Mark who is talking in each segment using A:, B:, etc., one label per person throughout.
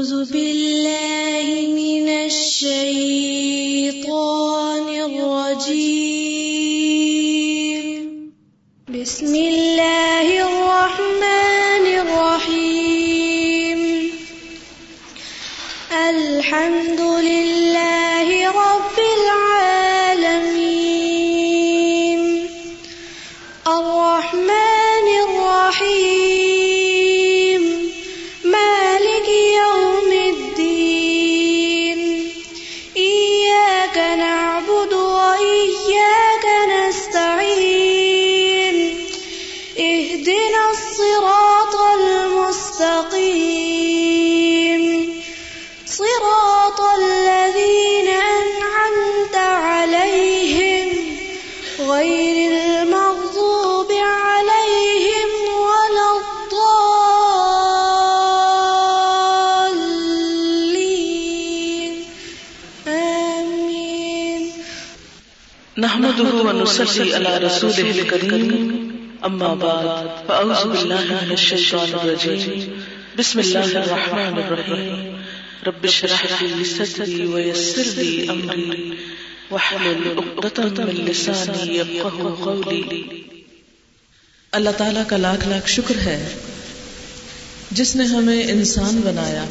A: أعوذ بالله
B: فأعوذ بالله من الشيطان الرجيم. بسم الله الرحمن الرحيم. رب اشرح لي صدري ويسر لي أمري. واحلل عقدة من لساني يفقهوا قولي. اللہ تعالیٰ کا لاکھ لاکھ شکر ہے جس نے ہمیں انسان بنایا۔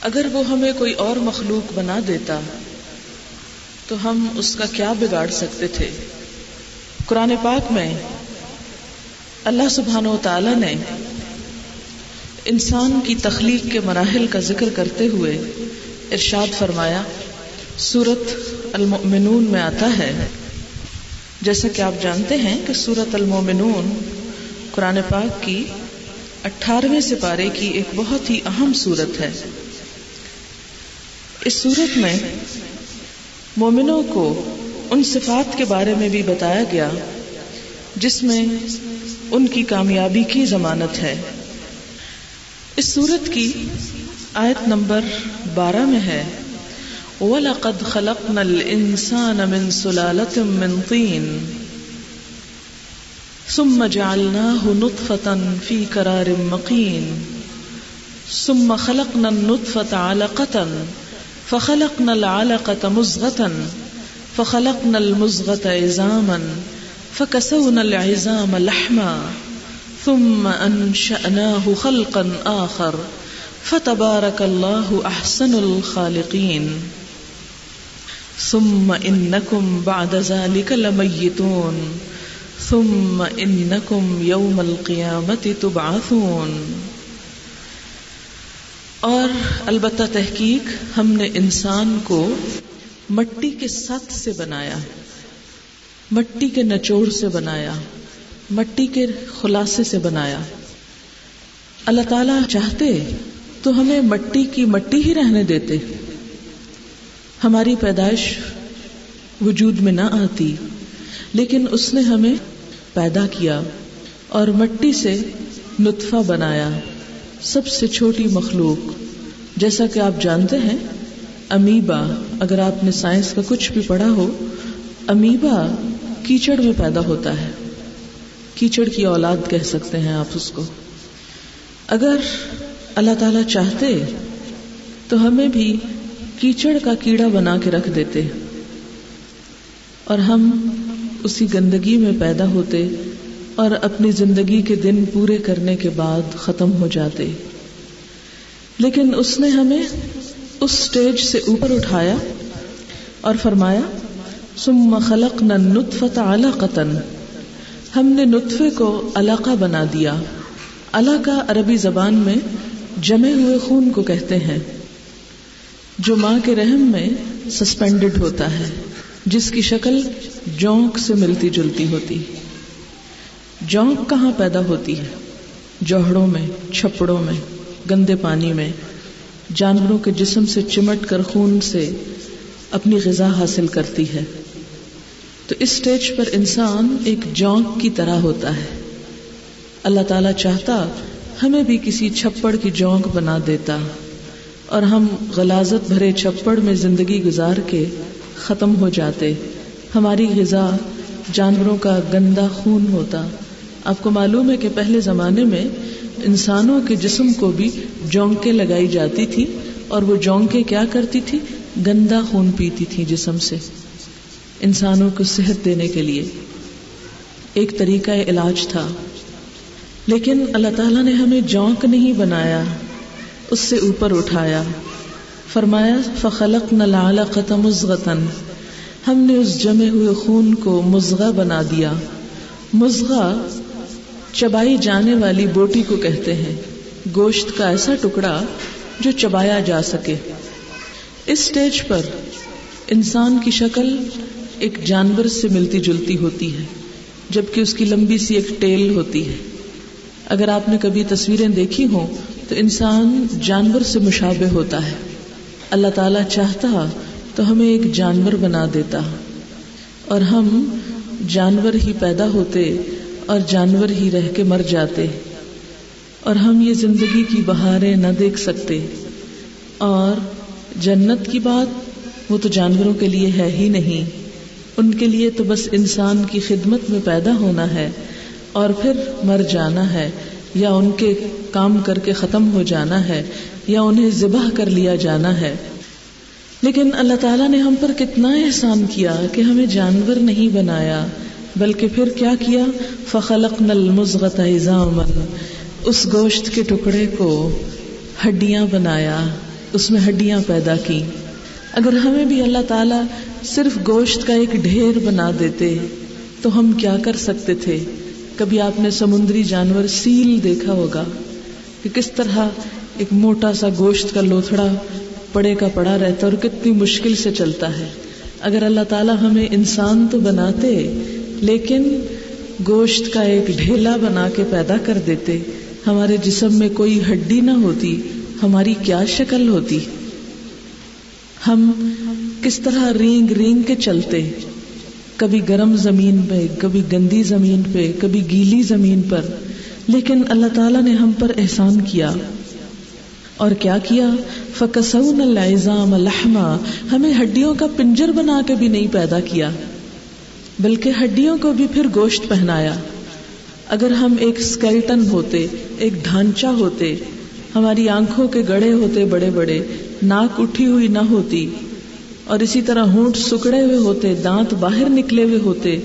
B: اگر وہ ہمیں کوئی اور مخلوق بنا دیتا، تو ہم اس کا کیا بگاڑ سکتے تھے؟ قرآن پاک میں اللہ سبحانہ و تعالی نے انسان کی تخلیق کے مراحل کا ذکر کرتے ہوئے ارشاد فرمایا، سورت المؤمنون میں آتا ہے۔ جیسا کہ آپ جانتے ہیں کہ سورت المومنون قرآن پاک کی اٹھارہویں سپارے کی ایک بہت ہی اہم سورت ہے۔ اس سورت میں مومنوں کو ان صفات کے بارے میں بھی بتایا گیا، جس میں ان کی کامیابی کی ضمانت ہے۔ اس سورت کی آیت نمبر بارہ میں ہے۔ وَلَقَدْ خَلَقْنَا الْإِنسَانَ مِنْ سُلَالَةٍ مِنْ طِينٍ۔ ثُمَّ جَعَلْنَاهُ نُطْفَةً فِي قَرَارٍ مَقِينٍ۔ ثُمَّ خَلَقْنَا النُّطْفَةَ عَلَقَةً، فَخَلَقْنَا الْعَلَقَةَ مُزْغَةً، فَخَلَقْنَا الْمُزْغَةَ عِظَامًا۔ فَكَسَوْنَا الْعِظَامَ لَحْمًا ثُمَّ أَنشَأْنَاهُ خَلْقًا آخَرَ فتبارك الله احسن الخالقين ثم انكم بعد ذلك لميتون ثم انكم يوم القيامه تبعثون اور البتہ تحقیق ہم نے انسان کو مٹی کے ست سے بنایا ہے مٹی کے نچوڑ سے بنایا، مٹی کے خلاصے سے بنایا۔ اللہ تعالی چاہتے تو ہمیں مٹی کی مٹی ہی رہنے دیتے۔ ہماری پیدائش وجود میں نہ آتی، لیکن اس نے ہمیں پیدا کیا اور مٹی سے نطفہ بنایا۔ سب سے چھوٹی مخلوق، جیسا کہ آپ جانتے ہیں، امیبا۔ اگر آپ نے سائنس کا کچھ بھی پڑھا ہو، امیبا کیچڑ میں پیدا ہوتا ہے۔ کیچڑ کی اولاد کہہ سکتے ہیں آپ اس کو۔ اگر اللہ تعالی چاہتے تو ہمیں بھی کیچڑ کا کیڑا بنا کے رکھ دیتے اور ہم اسی گندگی میں پیدا ہوتے اور اپنی زندگی کے دن پورے کرنے کے بعد ختم ہو جاتے۔ لیکن اس نے ہمیں اس سٹیج سے اوپر اٹھایا اور فرمایا ثم خلقنا النطفة علقة. ہم نے نطفے کو علاقہ بنا دیا۔ علاقہ عربی زبان میں جمے ہوئے خون کو کہتے ہیں، جو ماں کے رحم میں سسپینڈڈ ہوتا ہے، جس کی شکل جونک سے ملتی جلتی ہوتی۔ جونک کہاں پیدا ہوتی ہے؟ جوہڑوں میں، چھپڑوں میں، گندے پانی میں۔ جانوروں کے جسم سے چمٹ کر خون سے اپنی غذا حاصل کرتی ہے۔ تو اس سٹیج پر انسان ایک جونک کی طرح ہوتا ہے۔ اللہ تعالی چاہتا ہمیں بھی کسی چھپڑ کی جونک بنا دیتا اور ہم غلازت بھرے چھپڑ میں زندگی گزار کے ختم ہو جاتے۔ ہماری غذا جانوروں کا گندا خون ہوتا۔ آپ کو معلوم ہے کہ پہلے زمانے میں انسانوں کے جسم کو بھی جونکے لگائی جاتی تھی اور وہ جونکے کیا کرتی تھی گندا خون پیتی تھی جسم سے۔ انسانوں کو صحت دینے کے لیے ایک طریقہ علاج تھا۔ لیکن اللہ تعالیٰ نے ہمیں جونک نہیں بنایا، اس سے اوپر اٹھایا۔ فرمایا فخلق نہ لال ختم ہم نے اس جمے ہوئے خون کو مزغہ بنا دیا۔ مزغہ چبائی جانے والی بوٹی کو کہتے ہیں۔ گوشت کا ایسا ٹکڑا جو چبایا جا سکے۔ اس سٹیج پر انسان کی شکل ایک جانور سے ملتی جلتی ہوتی ہے، جبکہ اس کی لمبی سی ایک ٹیل ہوتی ہے۔ اگر آپ نے کبھی تصویریں دیکھی ہوں، تو انسان جانور سے مشابہ ہوتا ہے۔ اللہ تعالی چاہتا تو ہمیں ایک جانور بنا دیتا۔ اور ہم جانور ہی پیدا ہوتے اور جانور ہی رہ کے مر جاتے۔ اور ہم یہ زندگی کی بہاریں نہ دیکھ سکتے۔ اور جنت کی بات وہ تو جانوروں کے لیے ہے ہی نہیں۔ ان کے لیے تو بس انسان کی خدمت میں پیدا ہونا ہے اور پھر مر جانا ہے، یا ان کے کام کر کے ختم ہو جانا ہے، یا انہیں ذبح کر لیا جانا ہے۔ لیکن اللہ تعالیٰ نے ہم پر کتنا احسان کیا کہ ہمیں جانور نہیں بنایا، بلکہ پھر کیا کیا؟ فخلق نل مزغت اس گوشت کے ٹکڑے کو ہڈیاں بنایا، اس میں ہڈیاں پیدا کی اگر ہمیں بھی اللہ تعالیٰ صرف گوشت کا ایک ڈھیر بنا دیتے، تو ہم کیا کر سکتے تھے؟ کبھی آپ نے سمندری جانور سیل دیکھا ہوگا کہ کس طرح ایک موٹا سا گوشت کا لوتھڑا پڑے کا پڑا رہتا اور کتنی مشکل سے چلتا ہے۔ اگر اللہ تعالیٰ ہمیں انسان تو بناتے، لیکن گوشت کا ایک ڈھیلا بنا کے پیدا کر دیتے، ہمارے جسم میں کوئی ہڈی نہ ہوتی، ہماری کیا شکل ہوتی؟ ہم کس طرح رینگ رینگ کے چلتے، کبھی گرم زمین پہ، کبھی گندی زمین پہ، کبھی گیلی زمین پر، لیکن اللہ تعالیٰ نے ہم پر احسان کیا۔ اور کیا کیا؟ فکسون الزام الحما ہمیں ہڈیوں کا پنجر بنا کے بھی نہیں پیدا کیا، بلکہ ہڈیوں کو بھی پھر گوشت پہنایا۔ اگر ہم ایک اسکیلٹن ہوتے، ایک ڈھانچہ ہوتے، ہماری آنکھوں کے گڑے ہوتے بڑے بڑے ناک اٹھی ہوئی نہ ہوتی اور اسی طرح ہونٹ سکڑے ہوئے ہوتے، دانت باہر نکلے ہوئے ہوتے،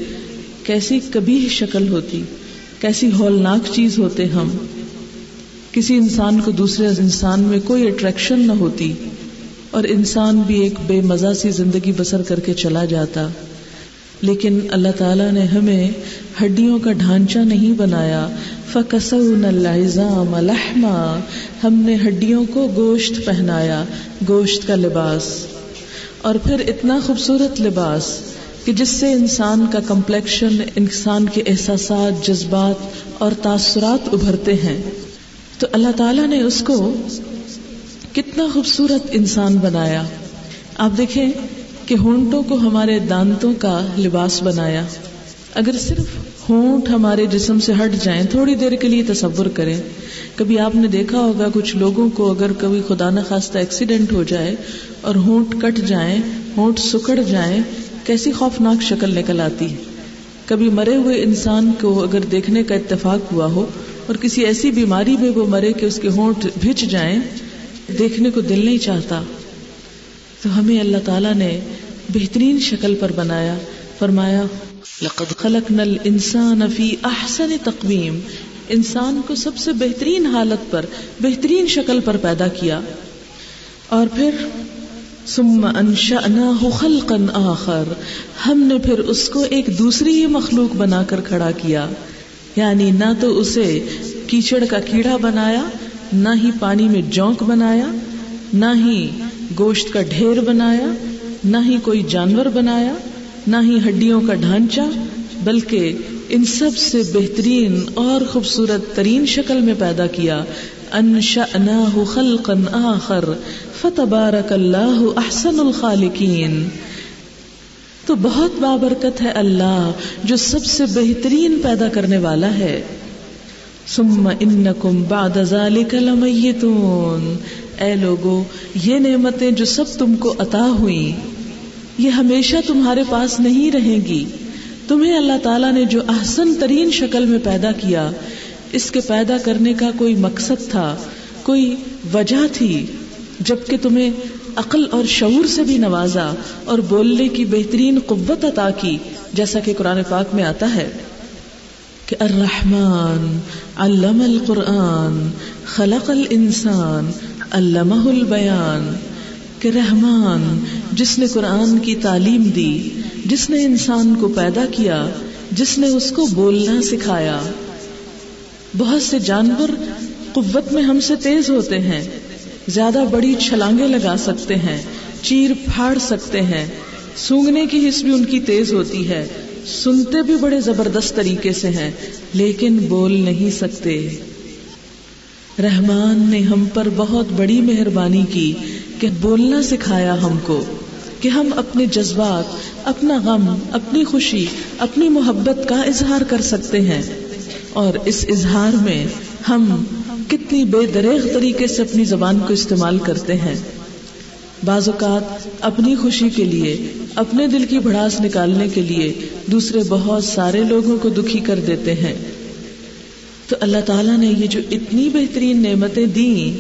B: کیسی کبھی شکل ہوتی، کیسی ہولناک چیز ہوتے ہم۔ کسی انسان کو دوسرے انسان میں کوئی اٹریکشن نہ ہوتی اور انسان بھی ایک بے مزہ سی زندگی بسر کر کے چلا جاتا۔ لیکن اللہ تعالیٰ نے ہمیں ہڈیوں کا ڈھانچہ نہیں بنایا۔ لحما۔ ہم نے ہڈیوں کو گوشت پہنایا، گوشت کا لباس۔ اور پھر اتنا خوبصورت لباس کہ جس سے انسان کا کمپلیکشن، انسان کے احساسات، جذبات اور تاثرات ابھرتے ہیں۔ تو اللہ تعالیٰ نے اس کو کتنا خوبصورت انسان بنایا۔ آپ دیکھیں کہ ہونٹوں کو ہمارے دانتوں کا لباس بنایا۔ اگر صرف ہونٹ ہمارے جسم سے ہٹ جائیں، تھوڑی دیر کے لیے تصور کریں۔ کبھی آپ نے دیکھا ہوگا کچھ لوگوں کو اگر کبھی خدا نخواستہ ایکسیڈنٹ ہو جائے اور ہونٹ کٹ جائیں، ہونٹ سکڑ جائیں، کیسی خوفناک شکل نکل آتی۔ ہے کبھی مرے ہوئے انسان کو اگر دیکھنے کا اتفاق ہوا ہو اور کسی ایسی بیماری میں وہ مرے کہ اس کے ہونٹ بھچ جائیں، دیکھنے کو دل نہیں چاہتا۔ تو ہمیں اللہ تعالیٰ نے بہترین شکل پر بنایا۔ فرمایا، لقد خلقنا الانسان فی احسن تقویم۔ انسان کو سب سے بہترین حالت پر، بہترین شکل پر پیدا کیا۔ اور پھر، ثم انشأناه خلقا آخر۔ ہم نے پھر اس کو ایک دوسری ہی مخلوق بنا کر کھڑا کیا۔ یعنی نہ تو اسے کیچڑ کا کیڑا بنایا، نہ ہی پانی میں جونک بنایا، نہ ہی گوشت کا ڈھیر بنایا، نہ ہی کوئی جانور بنایا، نہ ہی ہڈیوں کا ڈھانچہ، بلکہ ان سب سے بہترین اور خوبصورت ترین شکل میں پیدا کیا خلقا آخر، فتبارک اللہ احسن الخالقین۔ تو بہت بابرکت ہے اللہ جو سب سے بہترین پیدا کرنے والا ہے۔ ثم انکم بعد ذالک لمیتون۔ اے لوگو، یہ نعمتیں جو سب تم کو عطا ہوئی یہ ہمیشہ تمہارے پاس نہیں رہیں گی۔ تمہیں اللہ تعالیٰ نے جو احسن ترین شکل میں پیدا کیا، اس کے پیدا کرنے کا کوئی مقصد تھا، کوئی وجہ تھی، جبکہ تمہیں عقل اور شعور سے بھی نوازا اور بولنے کی بہترین قوت عطا کی، جیسا کہ قرآن پاک میں آتا ہے۔ کہ الرحمن علم القرآن، خلق الانسان علمہ البیان، کہ رحمان جس نے قرآن کی تعلیم دی، جس نے انسان کو پیدا کیا، جس نے اس کو بولنا سکھایا۔ بہت سے جانور قوت میں ہم سے تیز ہوتے ہیں، زیادہ بڑی چھلانگیں لگا سکتے ہیں، چیر پھاڑ سکتے ہیں، سونگنے کی حص بھی ان کی تیز ہوتی ہے۔ سنتے بھی بڑے زبردست طریقے سے ہیں، لیکن بول نہیں سکتے۔ رحمان نے ہم پر بہت بڑی مہربانی کی کہ بولنا سکھایا ہم کو، کہ ہم اپنے جذبات، اپنا غم، اپنی خوشی، اپنی محبت کا اظہار کر سکتے ہیں۔ اور اس اظہار میں ہم کتنی بے دریغ طریقے سے اپنی زبان کو استعمال کرتے ہیں۔ بعض اوقات اپنی خوشی کے لیے اپنے دل کی بڑاس نکالنے کے لیے دوسرے بہت سارے لوگوں کو دکھی کر دیتے ہیں۔ تو اللہ تعالیٰ نے یہ جو اتنی بہترین نعمتیں دی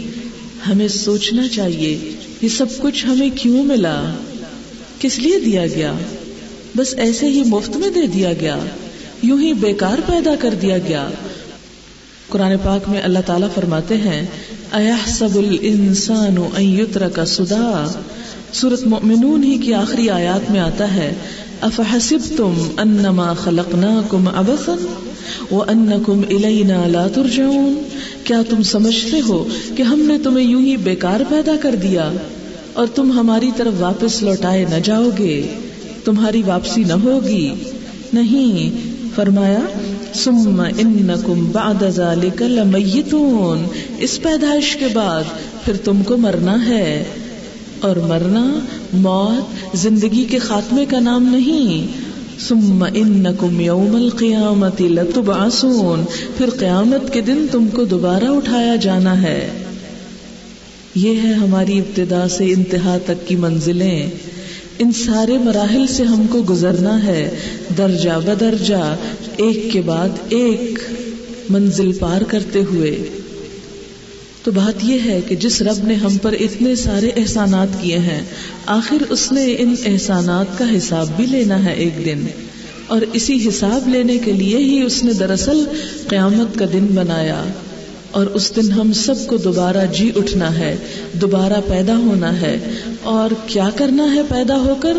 B: ہمیں سوچنا چاہیے یہ سب کچھ ہمیں کیوں ملا؟ کس لیے دیا گیا؟ بس ایسے ہی مفت میں دے دیا گیا۔ یوں ہی بیکار پیدا کر دیا گیا۔ قرآن پاک میں اللہ تعالیٰ فرماتے ہیں احسب الانسان ان یترک سدا سورت مؤمنون ہی کی آخری آیات میں آتا ہے افحسب افحسبتم انما خلقناکم عبثا وانکم الینا لا ترجعون۔ کیا تم سمجھتے ہو کہ ہم نے تمہیں یوں ہی بیکار پیدا کر دیا اور تم ہماری طرف واپس لوٹائے نہ جاؤ گے تمہاری واپسی نہ ہوگی۔ نہیں، فرمایا، ثم انکم بعد ذلك لمیتون اس پیدائش کے بعد پھر تم کو مرنا ہے۔ اور مرنا موت زندگی کے خاتمے کا نام نہیں۔ ثم انکم یوم القیامت لتبعثون۔ پھر قیامت کے دن تم کو دوبارہ اٹھایا جانا ہے۔ یہ ہے ہماری ابتدا سے انتہا تک کی منزلیں۔ ان سارے مراحل سے ہم کو گزرنا ہے۔ درجہ بدرجہ، ایک کے بعد ایک۔ منزل پار کرتے ہوئے۔ تو بات یہ ہے کہ جس رب نے ہم پر اتنے سارے احسانات کیے ہیں، آخر اس نے ان احسانات کا حساب بھی لینا ہے ایک دن۔ اور اسی حساب لینے کے لیے ہی اس نے دراصل قیامت کا دن بنایا۔ اور اس دن ہم سب کو دوبارہ جی اٹھنا ہے، دوبارہ پیدا ہونا ہے۔ اور کیا کرنا ہے پیدا ہو کر؟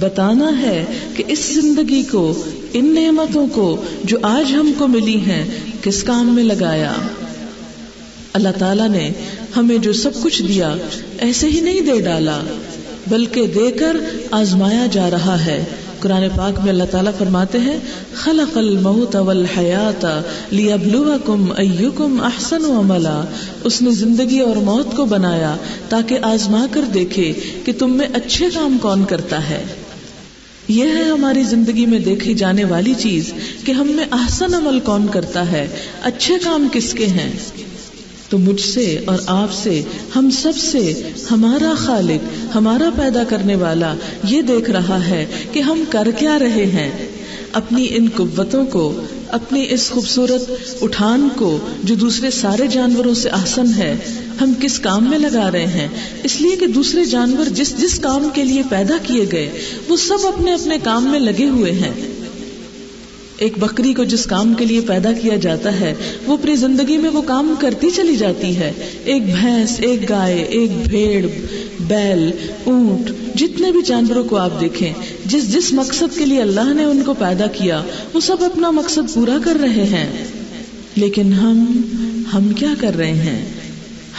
B: بتانا ہے کہ اس زندگی کو، ان نعمتوں کو جو آج ہم کو ملی ہیں، کس کام میں لگایا؟ اللہ تعالیٰ نے ہمیں جو سب کچھ دیا ایسے ہی نہیں دے ڈالا، بلکہ دے کر آزمایا جا رہا ہے۔ قرآن پاک میں اللہ تعالیٰ فرماتے ہیں، خلق الموت والحیات لیبلوکم ایکم احسن عملا۔ اس نے زندگی اور موت کو بنایا تاکہ آزما کر دیکھے کہ تم میں اچھے کام کون کرتا ہے۔ یہ ہے ہماری زندگی میں دیکھی جانے والی چیز کہ ہم میں احسن عمل کون کرتا ہے، اچھے کام کس کے ہیں۔ تو مجھ سے اور آپ سے، ہم سب سے، ہمارا خالق، ہمارا پیدا کرنے والا یہ دیکھ رہا ہے کہ ہم کر کیا رہے ہیں۔ اپنی ان قوتوں کو، اپنی اس خوبصورت اٹھان کو جو دوسرے سارے جانوروں سے آسن ہے، ہم کس کام میں لگا رہے ہیں؟ اس لیے کہ دوسرے جانور جس جس کام کے لیے پیدا کیے گئے، وہ سب اپنے اپنے کام میں لگے ہوئے ہیں۔ ایک بکری کو جس کام کے لیے پیدا کیا جاتا ہے، وہ اپنی زندگی میں وہ کام کرتی چلی جاتی ہے۔ ایک بھینس، ایک گائے، ایک بھیڑ، بیل، اونٹ، جتنے بھی جانوروں کو آپ دیکھیں، جس جس مقصد کے لیے اللہ نے ان کو پیدا کیا، وہ سب اپنا مقصد پورا کر رہے ہیں۔ لیکن ہم ہم کیا کر رہے ہیں؟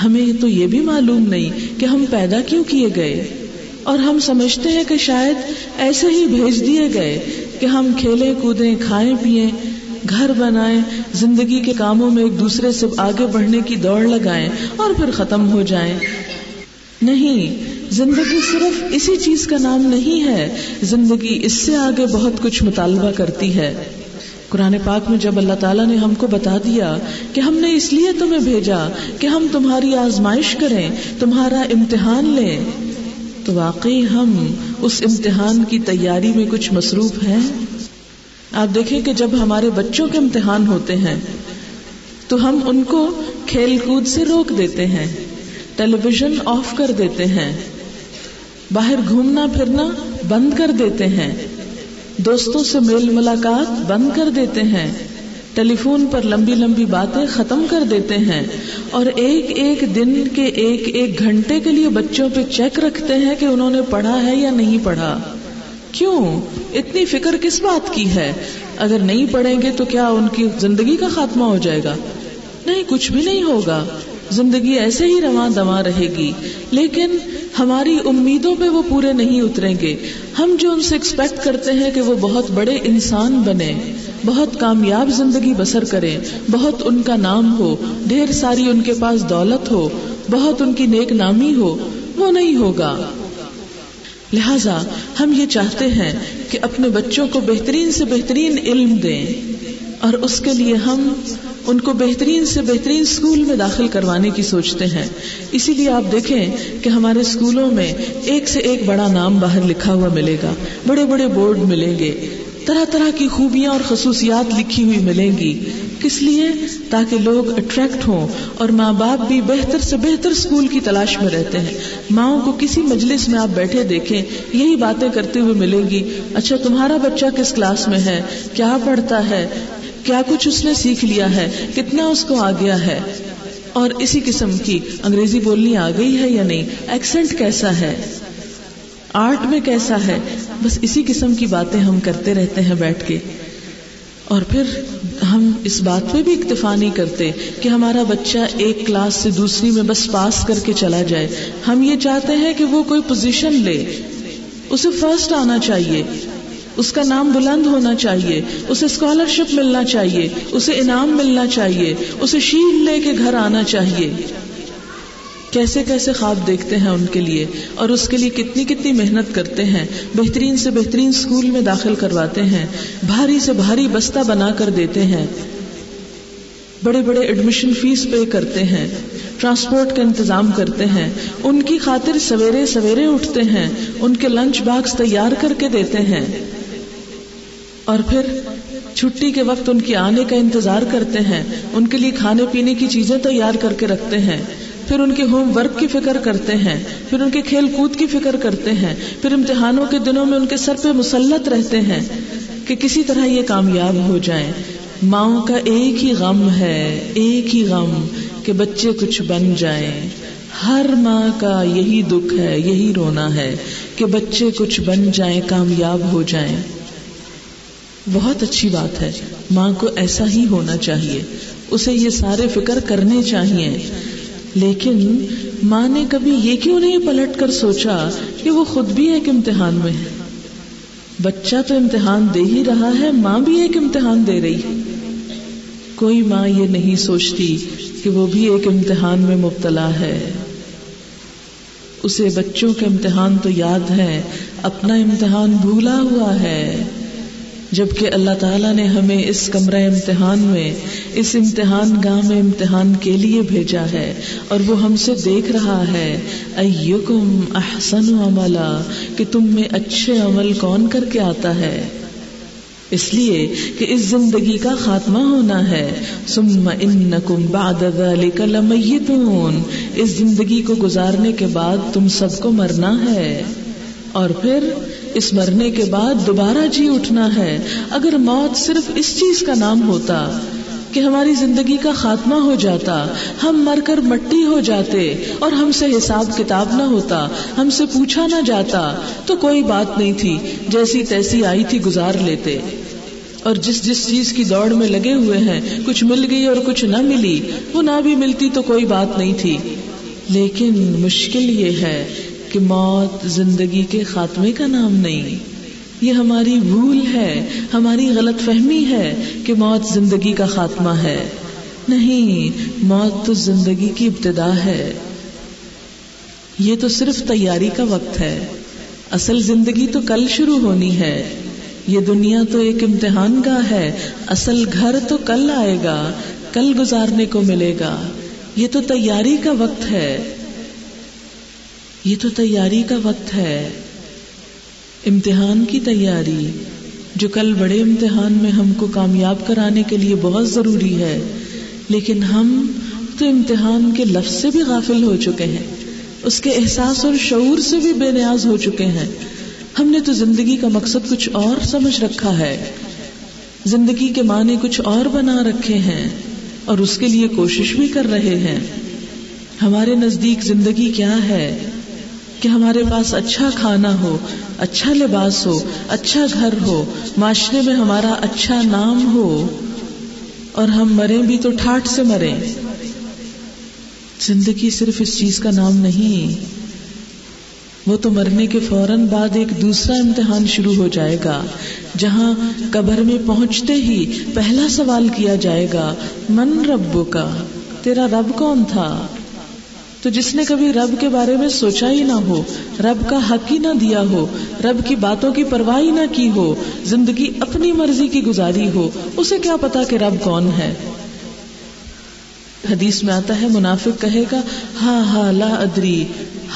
B: ہمیں تو یہ بھی معلوم نہیں کہ ہم پیدا کیوں کیے گئے۔ اور ہم سمجھتے ہیں کہ شاید ایسے ہی بھیج دیے گئے کہ ہم کھیلیں، کودیں، کھائیں پیئیں گھر بنائیں، زندگی کے کاموں میں ایک دوسرے سے آگے بڑھنے کی دوڑ لگائیں اور پھر ختم ہو جائیں۔ نہیں، زندگی صرف اسی چیز کا نام نہیں ہے، زندگی اس سے آگے بہت کچھ مطالبہ کرتی ہے۔ قرآن پاک میں جب اللہ تعالیٰ نے ہم کو بتا دیا کہ ہم نے اس لیے تمہیں بھیجا کہ ہم تمہاری آزمائش کریں، تمہارا امتحان لیں۔ تو واقعی ہم اس امتحان کی تیاری میں کچھ مصروف ہیں؟ آپ دیکھیں کہ جب ہمارے بچوں کے امتحان ہوتے ہیں، تو ہم ان کو کھیل کود سے روک دیتے ہیں ٹیلی ویژن آف کر دیتے ہیں، باہر گھومنا پھرنا بند کر دیتے ہیں، دوستوں سے میل ملاقات بند کر دیتے ہیں۔ ٹیلی فون پر لمبی لمبی باتیں ختم کر دیتے ہیں اور ایک ایک دن کے ایک ایک گھنٹے کے لیے بچوں پہ چیک رکھتے ہیں کہ انہوں نے پڑھا ہے یا نہیں پڑھا۔ کیوں؟ اتنی فکر کس بات کی ہے؟ اگر نہیں پڑھیں گے تو کیا ان کی زندگی کا خاتمہ ہو جائے گا؟ نہیں، کچھ بھی نہیں ہوگا۔ زندگی ایسے ہی رواں دواں رہے گی۔ لیکن ہماری امیدوں پہ وہ پورے نہیں اتریں گے۔ ہم جو ان سے ایکسپیکٹ کرتے ہیں کہ وہ بہت بڑے انسان بنے بہت کامیاب زندگی بسر کریں، بہت ان کا نام ہو، ڈھیر ساری ان کے پاس دولت ہو، بہت ان کی نیک نامی ہو، وہ نہیں ہوگا۔ لہذا ہم یہ چاہتے ہیں کہ اپنے بچوں کو بہترین سے بہترین علم دیں اور اس کے لیے ہم ان کو بہترین سے بہترین اسکول میں داخل کروانے کی سوچتے ہیں۔ اسی لیے آپ دیکھیں کہ ہمارے اسکولوں میں ایک سے ایک بڑا نام باہر لکھا ہوا ملے گا، بڑے بڑے بورڈ ملیں گے۔ طرح طرح کی خوبیاں اور خصوصیات لکھی ہوئی ملیں گی۔ کس لیے؟ تاکہ لوگ اٹریکٹ ہوں اور ماں باپ بھی بہتر سے بہتر اسکول کی تلاش میں رہتے ہیں۔ ماؤں کو کسی مجلس میں آپ بیٹھے دیکھیں، یہی باتیں کرتے ہوئے ملیں گی۔ اچھا تمہارا بچہ کس کلاس میں ہے؟ کیا پڑھتا ہے؟ کیا کچھ اس نے سیکھ لیا ہے؟ کتنا اس کو آ گیا ہے؟ اور اسی قسم کی انگریزی بولنی آ گئی ہے یا نہیں؟ ایکسنٹ کیسا ہے؟ آرٹ میں کیسا ہے؟ بس اسی قسم کی باتیں ہم کرتے رہتے ہیں بیٹھ کے۔ اور پھر ہم اس بات پہ بھی اکتفا نہیں کرتے کہ ہمارا بچہ ایک کلاس سے دوسری میں بس پاس کر کے چلا جائے۔ ہم یہ چاہتے ہیں کہ وہ کوئی پوزیشن لے۔ اسے فرسٹ آنا چاہیے۔ اس کا نام بلند ہونا چاہیے۔ اسے اسکالرشپ ملنا چاہیے۔ اسے انعام ملنا چاہیے۔ اسے شیل لے کے گھر آنا چاہیے۔ کیسے کیسے خواب دیکھتے ہیں ان کے لیے اور اس کے لیے کتنی کتنی محنت کرتے ہیں، بہترین سے بہترین اسکول میں داخل کرواتے ہیں، بھاری سے بھاری بستہ بنا کر دیتے ہیں، بڑے بڑے ایڈمیشن فیس پے کرتے ہیں ٹرانسپورٹ کا انتظام کرتے ہیں، ان کی خاطر سویرے سویرے اٹھتے ہیں، ان کے لنچ باکس تیار کر کے دیتے ہیں۔ اور پھر چھٹی کے وقت ان کی آنے کا انتظار کرتے ہیں، ان کے لیے کھانے پینے کی چیزیں تیار کر کے رکھتے ہیں۔ پھر ان کے ہوم ورک کی فکر کرتے ہیں، پھر ان کے کھیل کود کی فکر کرتے ہیں، پھر امتحانوں کے دنوں میں ان کے سر پہ مسلط رہتے ہیں کہ کسی طرح یہ کامیاب ہو جائیں۔ ماؤں کا ایک ہی غم ہے، ایک ہی غم کہ بچے کچھ بن جائیں۔ ہر ماں کا یہی دکھ ہے، یہی رونا ہے کہ بچے کچھ بن جائیں، کامیاب ہو جائیں۔ بہت اچھی بات ہے، ماں کو ایسا ہی ہونا چاہیے، اسے یہ سارے فکر کرنے چاہیے۔ لیکن ماں نے کبھی یہ کیوں نہیں پلٹ کر سوچا کہ وہ خود بھی ایک امتحان میں ہے؟ بچہ تو امتحان دے ہی رہا ہے، ماں بھی ایک امتحان دے رہی کوئی ماں یہ نہیں سوچتی کہ وہ بھی ایک امتحان میں مبتلا ہے۔ اسے بچوں کے امتحان تو یاد ہے، اپنا امتحان بھولا ہوا ہے۔ جبکہ اللہ تعالیٰ نے ہمیں اس کمرہ امتحان میں، اس امتحان گاہ میں امتحان کے لیے بھیجا ہے، اور وہ ہم سے دیکھ رہا ہے۔ ایکم احسن عملا کہ تم میں اچھے عمل کون کر کے آتا ہے؟ اس لیے کہ اس زندگی کا خاتمہ ہونا ہے۔ ثم انکم بعد ذلك لمیتون۔ اس زندگی کو گزارنے کے بعد تم سب کو مرنا ہے۔ اور پھر اس مرنے کے بعد دوبارہ جی اٹھنا ہے۔ اگر موت صرف اس چیز کا نام ہوتا کہ ہماری زندگی کا خاتمہ ہو جاتا، ہم مر کر مٹی ہو جاتے اور ہم سے حساب کتاب نہ ہوتا، ہم سے پوچھا نہ جاتا، تو کوئی بات نہیں تھی، جیسی تیسی آئی تھی گزار لیتے۔ اور جس جس چیز کی دوڑ میں لگے ہوئے ہیں، کچھ مل گئی اور کچھ نہ ملی، وہ نہ بھی ملتی تو کوئی بات نہیں تھی۔ لیکن مشکل یہ ہے کہ موت زندگی کے خاتمے کا نام نہیں۔ یہ ہماری بھول ہے، ہماری غلط فہمی ہے کہ موت زندگی کا خاتمہ ہے۔ نہیں، موت تو زندگی کی ابتدا ہے۔ یہ تو صرف تیاری کا وقت ہے۔ اصل زندگی تو کل شروع ہونی ہے۔ یہ دنیا تو ایک امتحان گاہ ہے۔ اصل گھر تو کل آئے گا، کل گزارنے کو ملے گا۔ یہ تو تیاری کا وقت ہے۔ یہ تو تیاری کا وقت ہے۔ امتحان کی تیاری، جو کل بڑے امتحان میں ہم کو کامیاب کرانے کے لیے بہت ضروری ہے، لیکن ہم تو امتحان کے لفظ سے بھی غافل ہو چکے ہیں۔ اس کے احساس اور شعور سے بھی بے نیاز ہو چکے ہیں۔ ہم نے تو زندگی کا مقصد کچھ اور سمجھ رکھا ہے۔ زندگی کے معنی کچھ اور بنا رکھے ہیں اور اس کے لیے کوشش بھی کر رہے ہیں۔ ہمارے نزدیک زندگی کیا ہے؟ کہ ہمارے پاس اچھا کھانا ہو اچھا لباس ہو اچھا گھر ہو، معاشرے میں ہمارا اچھا نام ہو، اور ہم مریں بھی تو ٹھاٹ سے مریں۔ زندگی صرف اس چیز کا نام نہیں، وہ تو مرنے کے فوراً بعد ایک دوسرا امتحان شروع ہو جائے گا، جہاں قبر میں پہنچتے ہی پہلا سوال کیا جائے گا، من ربو کا تیرا رب کون تھا؟ تو جس نے کبھی رب کے بارے میں سوچا ہی نہ ہو، رب کا حق ہی نہ دیا ہو، رب کی باتوں کی پرواہ نہ کی ہو، زندگی اپنی مرضی کی گزاری ہو، اسے کیا پتا کہ رب کون ہے؟ حدیث میں آتا ہے، منافق کہے گا ہاں ہاں لا ادری،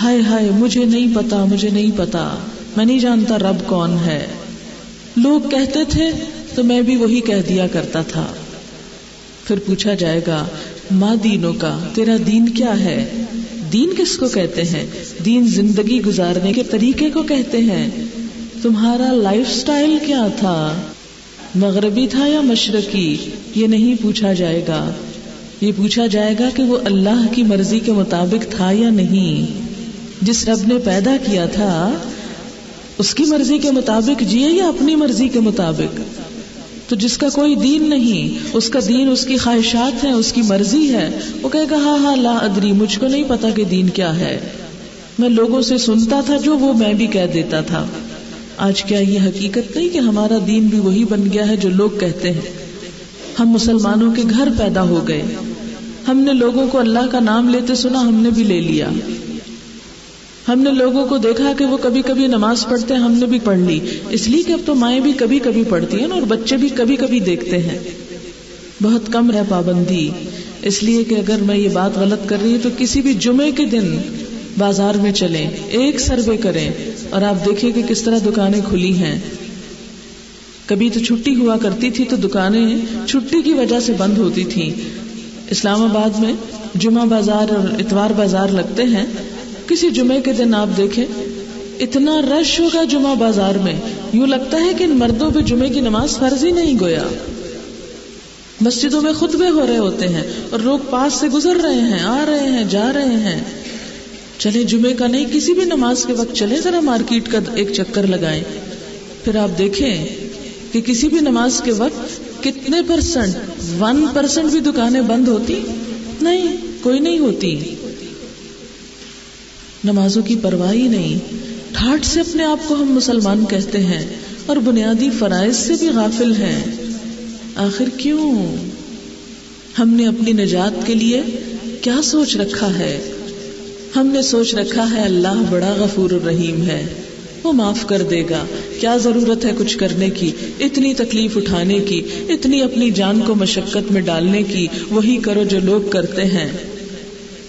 B: ہائے ہائے، مجھے نہیں پتا، مجھے نہیں پتا، میں نہیں جانتا رب کون ہے۔ لوگ کہتے تھے تو میں بھی وہی کہہ دیا کرتا تھا۔ پھر پوچھا جائے گا ماں دینوں کا، تیرا دین کیا ہے؟ دین کس کو کہتے ہیں؟ دین زندگی گزارنے کے طریقے کو کہتے ہیں۔ تمہارا لائف سٹائل کیا تھا؟ مغربی تھا یا مشرقی؟ یہ نہیں پوچھا جائے گا۔ یہ پوچھا جائے گا کہ وہ اللہ کی مرضی کے مطابق تھا یا نہیں۔ جس رب نے پیدا کیا تھا، اس کی مرضی کے مطابق جیے یا اپنی مرضی کے مطابق؟ تو جس کا کوئی دین نہیں، اس کا دین اس کی خواہشات ہیں، اس کی مرضی ہے۔ وہ کہے گا ہاں ہاں لا ادری، مجھ کو نہیں پتا کہ دین کیا ہے۔ میں لوگوں سے سنتا تھا جو، وہ میں بھی کہہ دیتا تھا۔ آج کیا یہ حقیقت نہیں کہ ہمارا دین بھی وہی بن گیا ہے جو لوگ کہتے ہیں؟ ہم مسلمانوں کے گھر پیدا ہو گئے۔ ہم نے لوگوں کو اللہ کا نام لیتے سنا، ہم نے بھی لے لیا۔ ہم نے لوگوں کو دیکھا کہ وہ کبھی کبھی نماز پڑھتے ہیں، ہم نے بھی پڑھ لی۔ اس لیے کہ اب تو مائیں بھی کبھی کبھی پڑھتی ہیں نا اور بچے بھی کبھی کبھی دیکھتے ہیں۔ بہت کم ہے پابندی۔ اس لیے کہ اگر میں یہ بات غلط کر رہی ہوں تو کسی بھی جمعے کے دن بازار میں چلیں، ایک سروے کریں۔ اور آپ دیکھیں کہ کس طرح دکانیں کھلی ہیں۔ کبھی تو چھٹی ہوا کرتی تھی تو دکانیں چھٹی کی وجہ سے بند ہوتی تھی اسلام آباد میں جمعہ بازار اور اتوار بازار لگتے ہیں۔ کسی جمعے کے دن آپ دیکھیں، اتنا رش ہوگا جمعہ بازار میں۔ یوں لگتا ہے کہ ان مردوں پہ جمعے کی نماز فرض ہی نہیں گویا۔ مسجدوں میں خطبے ہو رہے ہوتے ہیں اور لوگ پاس سے گزر رہے ہیں، آ رہے ہیں، جا رہے ہیں۔ چلے جمعے کا نہیں، کسی بھی نماز کے وقت چلے ذرا مارکیٹ کا ایک چکر لگائیں۔ پھر آپ دیکھیں کہ کسی بھی نماز کے وقت کتنے پرسنٹ ون پرسنٹ بھی دکانیں بند ہوتی؟ نہیں، کوئی نہیں ہوتی۔ نمازوں کی پرواہ نہیں۔ ٹھاٹ سے اپنے آپ کو ہم مسلمان کہتے ہیں اور بنیادی فرائض سے بھی غافل ہیں۔ آخر کیوں؟ ہم نے اپنی نجات کے لیے کیا سوچ رکھا ہے؟ ہم نے سوچ رکھا ہے اللہ بڑا غفور الرحیم ہے۔ وہ معاف کر دے گا۔ کیا ضرورت ہے کچھ کرنے کی؟ اتنی تکلیف اٹھانے کی، اتنی اپنی جان کو مشقت میں ڈالنے کی۔ وہی کرو جو لوگ کرتے ہیں۔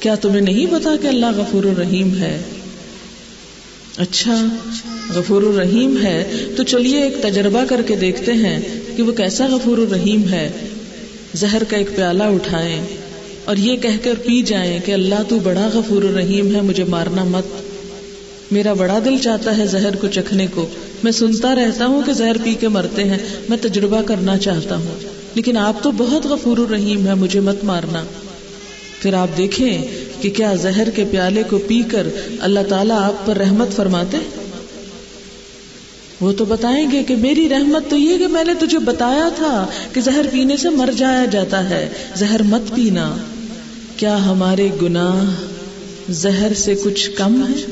B: کیا تمہیں نہیں پتا کہ اللہ غفور الرحیم ہے؟ اچھا غفور الرحیم ہے۔ تو چلیے ایک تجربہ کر کے دیکھتے ہیں کہ وہ کیسا غفور الرحیم ہے۔ زہر کا ایک پیالہ اٹھائیں اور یہ کہہ کر پی جائیں کہ اللہ تو بڑا غفور الرحیم ہے، مجھے مارنا مت۔ میرا بڑا دل چاہتا ہے زہر کو چکھنے کو۔ میں سنتا رہتا ہوں کہ زہر پی کے مرتے ہیں۔ میں تجربہ کرنا چاہتا ہوں۔ لیکن آپ تو بہت غفور الرحیم ہے مجھے مت مارنا۔ پھر آپ دیکھیں کہ کیا زہر کے پیالے کو پی کر اللہ تعالیٰ آپ پر رحمت فرماتے وہ تو بتائیں گے کہ میری رحمت تو یہ کہ میں نے تجھے بتایا تھا کہ زہر پینے سے مر جایا جاتا ہے۔ زہر مت پینا۔ کیا ہمارے گناہ زہر سے کچھ کم ہے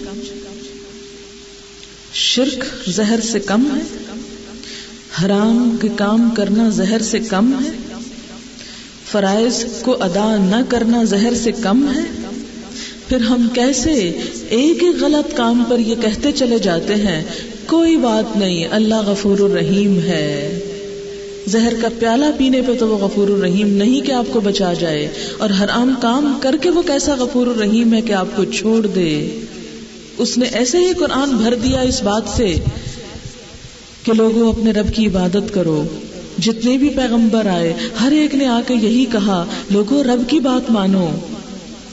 B: شرک زہر سے کم ہے؟ حرام کے کام کرنا زہر سے کم ہے؟ فرائض کو ادا نہ کرنا زہر سے کم ہے؟ پھر ہم کیسے ایک ایک غلط کام پر یہ کہتے چلے جاتے ہیں، کوئی بات نہیں، اللہ غفور الرحیم ہے۔ زہر کا پیالہ پینے پہ تو وہ غفور الرحیم نہیں کہ آپ کو بچا جائے، اور ہر عام کام کر کے وہ کیسا غفور الرحیم ہے کہ آپ کو چھوڑ دے۔ اس نے ایسے ہی قرآن بھر دیا اس بات سے کہ لوگوں اپنے رب کی عبادت کرو۔ جتنے بھی پیغمبر آئے، ہر ایک نے آ کے یہی کہا، لوگوں، رب کی بات مانو۔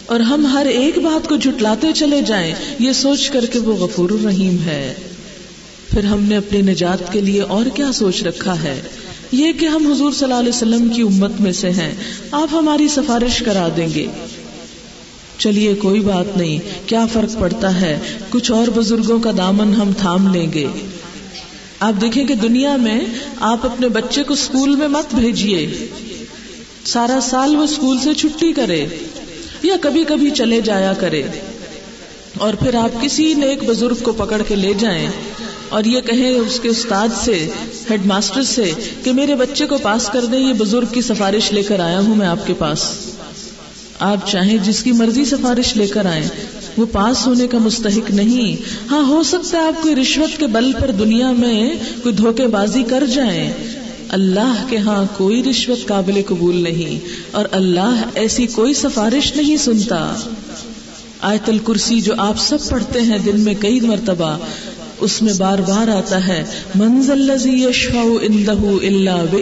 B: اور ہم ہر ایک بات کو جھٹلاتے چلے جائیں، یہ سوچ کر کے وہ غفور الرحیم ہے۔ پھر ہم نے اپنی نجات کے لیے اور کیا سوچ رکھا ہے؟ یہ کہ ہم حضور صلی اللہ علیہ وسلم کی امت میں سے ہیں، آپ ہماری سفارش کرا دیں گے۔ چلیے، کوئی بات نہیں، کیا فرق پڑتا ہے؟ کچھ اور بزرگوں کا دامن ہم تھام لیں گے۔ آپ دیکھیں کہ دنیا میں آپ اپنے بچے کو اسکول میں مت بھیجیے۔ سارا سال وہ اسکول سے چھٹی کرے یا کبھی کبھی چلے جایا کرے۔ اور پھر آپ کسی نیک بزرگ کو پکڑ کے لے جائیں اور یہ کہیں اس کے استاد سے، ہیڈ ماسٹر سے کہ میرے بچے کو پاس کر دیں، یہ بزرگ کی سفارش لے کر آیا ہوں میں آپ کے پاس۔ آپ چاہیں جس کی مرضی سفارش لے کر آئیں، وہ پاس ہونے کا مستحق نہیں۔ ہاں ہو سکتا ہے آپ کوئی رشوت کے بل پر دنیا میں کوئی دھوکے بازی کر جائیں۔ اللہ کے ہاں کوئی رشوت قابل قبول نہیں، اور اللہ ایسی کوئی سفارش نہیں سنتا۔ آیت الکرسی جو آپ سب پڑھتے ہیں دن میں کئی مرتبہ اس میں بار بار آتا ہے منزل اللہ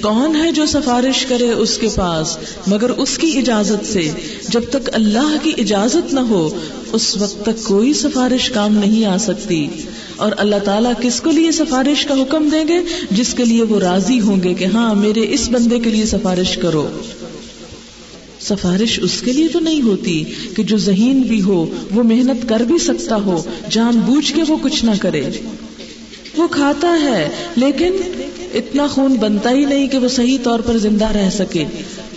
B: کون ہے جو سفارش کرے اس کے پاس، مگر اس کی اجازت سے، جب تک اللہ کی اجازت نہ ہو، اس وقت تک کوئی سفارش کام نہیں آ سکتی۔ اور اللہ تعالیٰ کس کو لیے سفارش کا حکم دیں گے؟ جس کے لیے وہ راضی ہوں گے کہ ہاں میرے اس بندے کے لیے سفارش کرو۔ سفارش اس کے لیے تو نہیں ہوتی کہ جو ذہین بھی ہو، وہ محنت کر بھی سکتا ہو، جان بوجھ کے وہ کچھ نہ کرے۔ وہ کھاتا ہے، لیکن اتنا خون بنتا ہی نہیں کہ وہ صحیح طور پر زندہ رہ سکے۔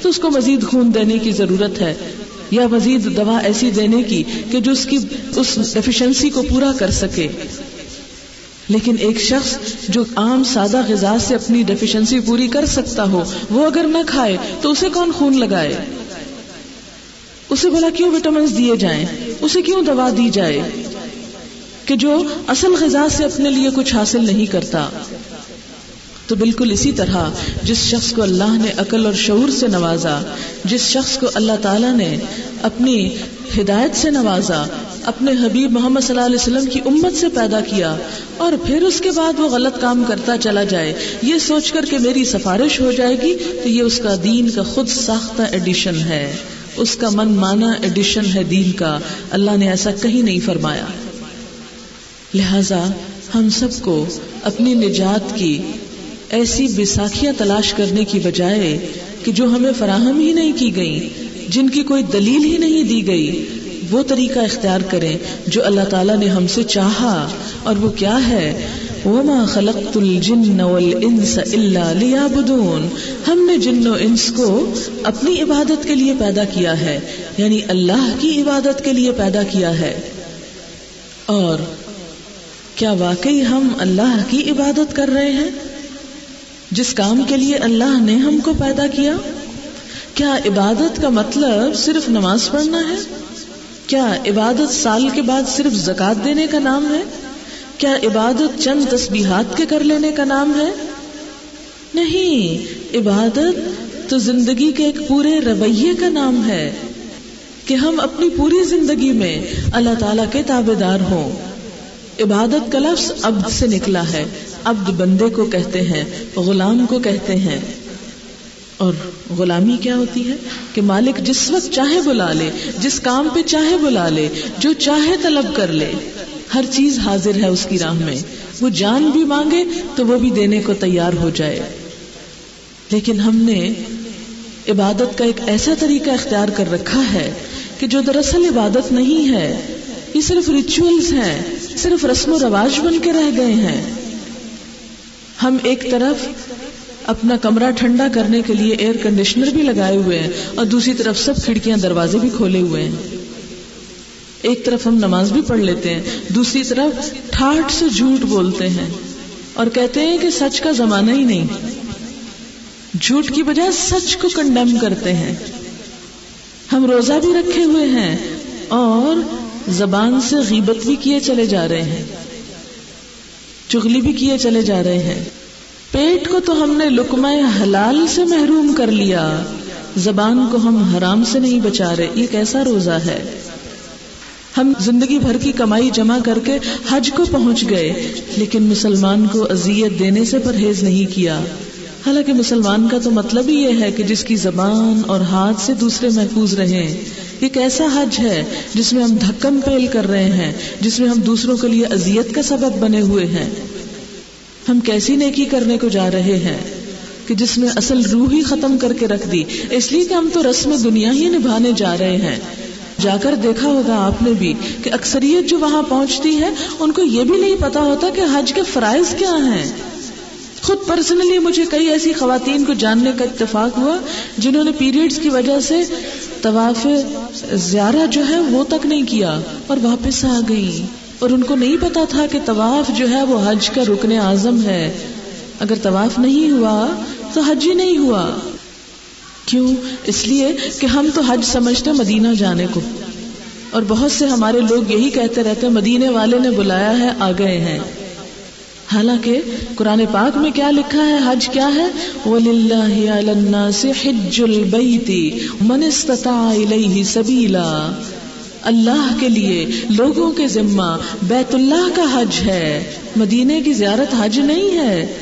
B: تو اس کو مزید خون دینے کی ضرورت ہے، یا مزید دوا ایسی دینے کی کہ جو اس کی، اس ڈیفیشنسی کو پورا کر سکے۔ لیکن ایک شخص جو عام سادہ غذا سے اپنی ڈیفیشنسی پوری کر سکتا ہو، وہ اگر نہ کھائے تو اسے کون خون لگائے؟ اسے بلا کیوں وٹامنس دیے جائیں؟ اسے کیوں دوا دی جائے؟ کہ جو اصل غذا سے اپنے لیے کچھ حاصل نہیں کرتا۔ تو بالکل اسی طرح جس شخص کو اللہ نے عقل اور شعور سے نوازا، جس شخص کو اللہ تعالیٰ نے اپنی ہدایت سے نوازا، اپنے حبیب محمد صلی اللہ علیہ وسلم کی امت سے پیدا کیا اور پھر اس کے بعد وہ غلط کام کرتا چلا جائے، یہ سوچ کر کہ میری سفارش ہو جائے گی تو یہ اس کا دین کا خود ساختہ ایڈیشن ہے۔ اس کا من مانا ایڈیشن ہے دین کا۔ اللہ نے ایسا کہیں نہیں فرمایا۔ لہذا ہم سب کو اپنی نجات کی ایسی بساکیاں تلاش کرنے کی بجائے کہ جو ہمیں فراہم ہی نہیں کی گئی جن کی کوئی دلیل ہی نہیں دی گئی، وہ طریقہ اختیار کریں جو اللہ تعالیٰ نے ہم سے چاہا۔ اور وہ کیا ہے؟ وما خلقت الجن والانس الا ليعبدون۔ ہم نے جن و انس کو اپنی عبادت کے لیے پیدا کیا ہے یعنی اللہ کی عبادت کے لیے پیدا کیا ہے۔ اور کیا واقعی ہم اللہ کی عبادت کر رہے ہیں؟ جس کام کے لیے اللہ نے ہم کو پیدا کیا؟ کیا عبادت کا مطلب صرف نماز پڑھنا ہے؟ کیا عبادت سال کے بعد صرف زکات دینے کا نام ہے؟ کیا عبادت چند تسبیحات کے کر لینے کا نام ہے؟ نہیں، عبادت تو زندگی کے ایک پورے رویے کا نام ہے کہ ہم اپنی پوری زندگی میں اللہ تعالی کے تابے دار ہوں۔ عبادت کا لفظ عبد سے نکلا ہے۔ عبد بندے کو کہتے ہیں، غلام کو کہتے ہیں۔ اور غلامی کیا ہوتی ہے؟ کہ مالک جس وقت چاہے بلا لے، جس کام پہ چاہے بلا لے، جو چاہے طلب کر لے۔ ہر چیز حاضر ہے اس کی راہ میں۔ وہ جان بھی مانگے تو وہ بھی دینے کو تیار ہو جائے۔ لیکن ہم نے عبادت کا ایک ایسا طریقہ اختیار کر رکھا ہے کہ جو دراصل عبادت نہیں ہے، یہ صرف ریچولس ہیں، صرف رسم و رواج بن کے رہ گئے ہیں۔ ہم ایک طرف اپنا کمرہ ٹھنڈا کرنے کے لیے ایئر کنڈیشنر بھی لگائے ہوئے ہیں اور دوسری طرف سب کھڑکیاں دروازے بھی کھولے ہوئے ہیں۔ ایک طرف ہم نماز بھی پڑھ لیتے ہیں، دوسری طرف ٹھاٹ سے جھوٹ بولتے ہیں۔ اور کہتے ہیں کہ سچ کا زمانہ ہی نہیں۔ جھوٹ کی بجائے سچ کو کنڈیم کرتے ہیں۔ ہم روزہ بھی رکھے ہوئے ہیں اور زبان سے غیبت بھی کیے چلے جا رہے ہیں۔ چگلی بھی کیے چلے جا رہے ہیں۔ پیٹ کو تو ہم نے لکمہ حلال سے محروم کر لیا۔ زبان کو ہم حرام سے نہیں بچا رہے۔ یہ کیسا روزہ ہے؟ ہم زندگی بھر کی کمائی جمع کر کے حج کو پہنچ گئے، لیکن مسلمان کو اذیت دینے سے پرہیز نہیں کیا۔ حالانکہ مسلمان کا تو مطلب ہی یہ ہے کہ جس کی زبان اور ہاتھ سے دوسرے محفوظ رہیں۔ ایک ایسا حج ہے جس میں ہم دھکن پیل کر رہے ہیں، جس میں ہم دوسروں کے لیے اذیت کا سبب بنے ہوئے ہیں۔ ہم کیسی نیکی کرنے کو جا رہے ہیں کہ جس میں اصل روح ہی ختم کر کے رکھ دی۔ اس لیے کہ ہم تو رسم دنیا ہی نبھانے جا رہے ہیں۔ جا کر دیکھا ہوگا آپ نے بھی کہ اکثریت جو وہاں پہنچتی ہے ان کو یہ بھی نہیں پتا ہوتا کہ حج کے فرائض کیا ہیں۔ خود پرسنلی مجھے کئی ایسی خواتین کو جاننے کا اتفاق ہوا جنہوں نے پیریڈز کی وجہ سے طواف زیارہ جو ہے وہ تک نہیں کیا اور واپس آ گئی اور ان کو نہیں پتا تھا کہ طواف جو ہے وہ حج کا رکن اعظم ہے۔ اگر طواف نہیں ہوا تو حج ہی نہیں ہوا۔ کیوں؟ اس لیے کہ ہم تو حج سمجھتے مدینہ جانے کو۔ اور بہت سے ہمارے لوگ یہی کہتے رہتے مدینے والے نے بلایا ہے، آ گئے ہیں۔ حالانکہ قرآن پاک میں کیا لکھا ہے؟ حج کیا ہے؟ وَلِلَّهِ عَلَى النَّاسِ حِجُّ الْبَيْتِ اللہ کے لیے لوگوں کے ذمہ بیت اللہ کا حج ہے۔ مدینے کی زیارت حج نہیں ہے۔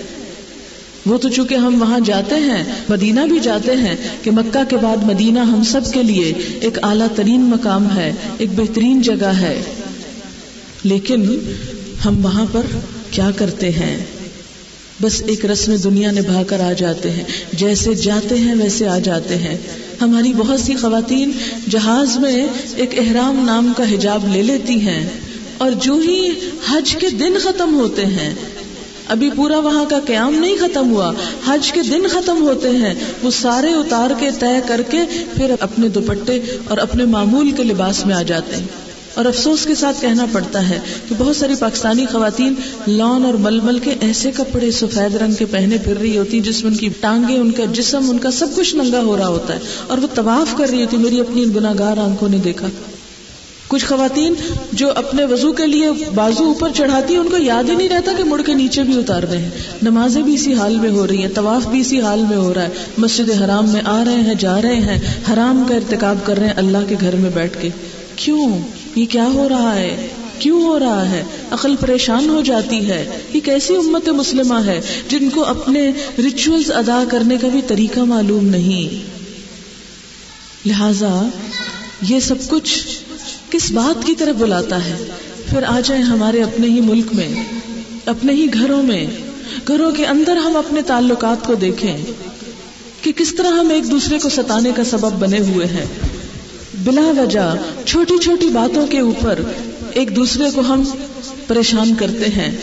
B: وہ تو چونکہ ہم وہاں جاتے ہیں، مدینہ بھی جاتے ہیں کہ مکہ کے بعد مدینہ ہم سب کے لیے ایک اعلیٰ ترین مقام ہے، ایک بہترین جگہ ہے۔ لیکن ہم وہاں پر کیا کرتے ہیں؟ بس ایک رسم دنیا نبھا کر آ جاتے ہیں۔ جیسے جاتے ہیں، ویسے آ جاتے ہیں۔ ہماری بہت سی خواتین جہاز میں ایک احرام نام کا حجاب لے لیتی ہیں اور جو ہی حج کے دن ختم ہوتے ہیں ابھی پورا وہاں کا قیام نہیں ختم ہوا۔ حج کے دن ختم ہوتے ہیں۔ وہ سارے اتار کے طے کر کے پھر اپنے دوپٹے اور اپنے معمول کے لباس میں آ جاتے ہیں۔ اور افسوس کے ساتھ کہنا پڑتا ہے کہ بہت ساری پاکستانی خواتین لان اور ململ کے ایسے کپڑے سفید رنگ کے پہنے پھر رہی ہوتی جس میں ان کی ٹانگیں، ان کا جسم، ان کا سب کچھ ننگا ہو رہا ہوتا ہے۔ اور وہ طواف کر رہی ہوتی میری اپنی گناگار آنکھوں نے دیکھا۔ کچھ خواتین جو اپنے وضو کے لیے بازو اوپر چڑھاتی ہیں، ان کو یاد ہی نہیں رہتا کہ مڑ کے نیچے بھی اتار رہے ہیں۔ نمازیں بھی اسی حال میں ہو رہی ہیں، طواف بھی اسی حال میں ہو رہا ہے۔ مسجد حرام میں آ رہے ہیں، جا رہے ہیں۔ حرام کا ارتکاب کر رہے ہیں اللہ کے گھر میں بیٹھ کے۔ کیوں؟ یہ کیا ہو رہا ہے؟ کیوں ہو رہا ہے؟ عقل پریشان ہو جاتی ہے۔ یہ کیسی امت مسلمہ ہے جن کو اپنے ریچولز ادا کرنے کا بھی طریقہ معلوم نہیں؟ لہذا یہ سب کچھ کس بات کی طرف بلاتا ہے؟ پھر آ جائیں ہمارے اپنے ہی ملک میں، اپنے ہی گھروں میں۔ گھروں کے اندر ہم اپنے تعلقات کو دیکھیں کہ کس طرح ہم ایک دوسرے کو ستانے کا سبب بنے ہوئے ہیں۔ بلا وجہ چھوٹی چھوٹی باتوں کے اوپر ایک دوسرے کو ہم پریشان کرتے ہیں۔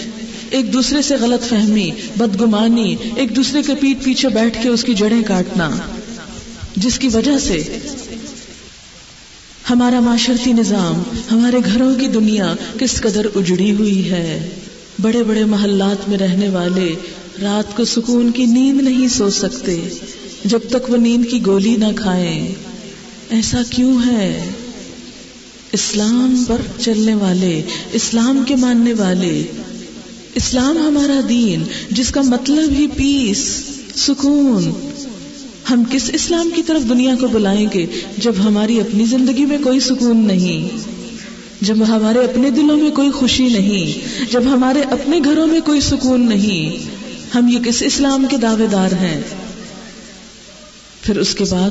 B: ایک دوسرے سے غلط فہمی، بدگمانی، ایک دوسرے کے پیٹ پیچھے بیٹھ کے اس کی جڑیں کاٹنا، جس کی وجہ سے ہمارا معاشرتی نظام ہمارے گھروں کی دنیا کس قدر اجڑی ہوئی ہے۔ بڑے بڑے محلات میں رہنے والے رات کو سکون کی نیند نہیں سو سکتے، جب تک وہ نیند کی گولی نہ کھائیں۔ ایسا کیوں ہے؟ اسلام پر چلنے والے، اسلام کے ماننے والے۔ اسلام ہمارا دین، جس کا مطلب ہی پیس سکون۔ ہم کس اسلام کی طرف دنیا کو بلائیں گے جب ہماری اپنی زندگی میں کوئی سکون نہیں؟ جب ہمارے اپنے دلوں میں کوئی خوشی نہیں؟ جب ہمارے اپنے گھروں میں کوئی سکون نہیں؟ ہم یہ کس اسلام کے دعوے دار ہیں؟ پھر اس کے بعد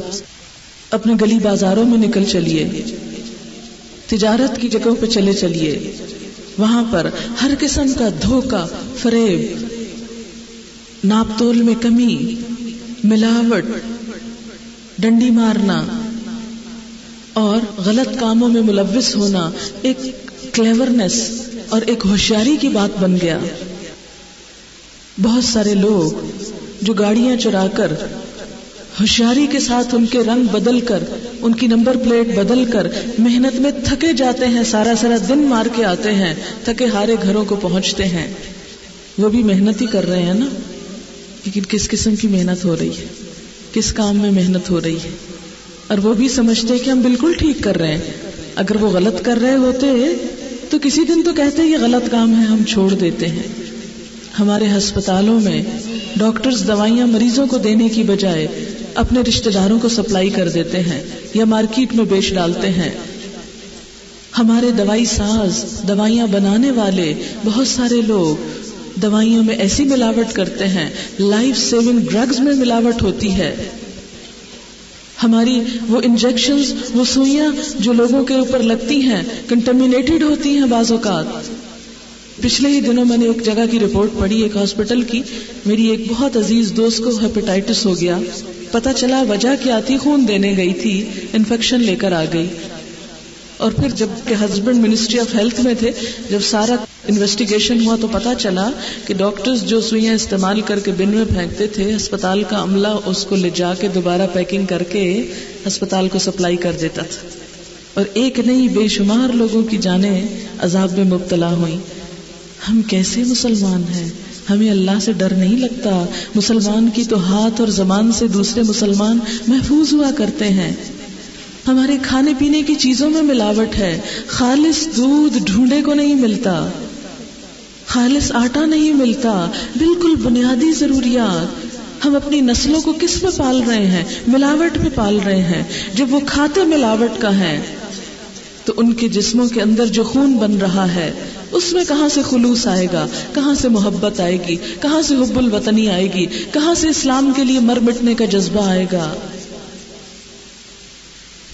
B: اپنے گلی بازاروں میں نکل چلیے، تجارت کی جگہوں پہ چلے چلیے۔ وہاں پر ہر قسم کا دھوکا فریب، ناپ تول میں کمی ملاوٹ، ڈنڈی مارنا اور غلط کاموں میں ملوث ہونا ایک کلیورنس اور ایک ہوشیاری کی بات بن گیا۔ بہت سارے لوگ جو گاڑیاں چرا کر، ہوشیاری کے ساتھ ان کے رنگ بدل کر، ان کی نمبر پلیٹ بدل کر محنت میں تھکے جاتے ہیں، سارا سارا دن مار کے آتے ہیں، تھکے ہارے گھروں کو پہنچتے ہیں۔ وہ بھی محنت ہی کر رہے ہیں نا؟ لیکن کس قسم کی محنت ہو رہی ہے؟ کس کام میں محنت ہو رہی ہے؟ اور وہ بھی سمجھتے کہ ہم بالکل ٹھیک کر رہے ہیں۔ اگر وہ غلط کر رہے ہوتے تو کسی دن تو کہتے یہ غلط کام ہے، ہم چھوڑ دیتے ہیں۔ ہمارے ہسپتالوں میں ڈاکٹرز دوائیاں مریضوں کو دینے کی بجائے اپنے رشتے داروں کو سپلائی کر دیتے ہیں یا مارکیٹ میں بیچ ڈالتے ہیں۔ ہمارے دوائی ساز، دوائیاں بنانے والے بہت سارے لوگ دوائیوں میں ایسی ملاوٹ کرتے ہیں لائف سیونگ ڈرگز میں ملاوٹ ہوتی ہے۔ ہماری وہ انجیکشن وہ سوئیاں جو لوگوں کے اوپر لگتی ہیں کنٹامینیٹڈ ہوتی ہیں بعض اوقات۔ پچھلے ہی دنوں میں نے ایک جگہ کی رپورٹ پڑھی، ایک ہاسپٹل کی۔ میری ایک بہت عزیز دوست کو ہیپیٹائٹس ہو گیا۔ پتا چلا وجہ کیا تھی، خون دینے گئی تھی انفیکشن لے کر آ گئی۔ اور پھر جبکہ ہسبینڈ منسٹری آف ہیلتھ میں تھے، جب سارا انویسٹیگیشن ہوا تو پتا چلا کہ ڈاکٹرز جو سوئیاں استعمال کر کے بن میں پھینکتے تھے، ہسپتال کا عملہ اس کو لے جا کے دوبارہ پیکنگ کر کے ہسپتال کو سپلائی کر دیتا تھا۔ اور ایک نہیں بے شمار لوگوں کی جانیں عذاب میں مبتلا ہوئی ہم کیسے مسلمان ہیں؟ ہمیں اللہ سے ڈر نہیں لگتا۔ مسلمان کی تو ہاتھ اور زبان سے دوسرے مسلمان محفوظ ہوا کرتے ہیں۔ ہمارے کھانے پینے کی چیزوں میں ملاوٹ ہے۔ خالص دودھ ڈھونڈے کو نہیں ملتا۔ خالص آٹا نہیں ملتا۔ بالکل بنیادی ضروریات۔ ہم اپنی نسلوں کو کس پہ پال رہے ہیں؟ ملاوٹ پہ پال رہے ہیں۔ جب وہ کھاتے ملاوٹ کا ہے، تو ان کے جسموں کے اندر جو خون بن رہا ہے، اس میں کہاں سے خلوص آئے گا؟ کہاں سے محبت آئے گی؟ کہاں سے حب الوطنی آئے گی؟ کہاں سے اسلام کے لیے مر مٹنے کا جذبہ آئے گا؟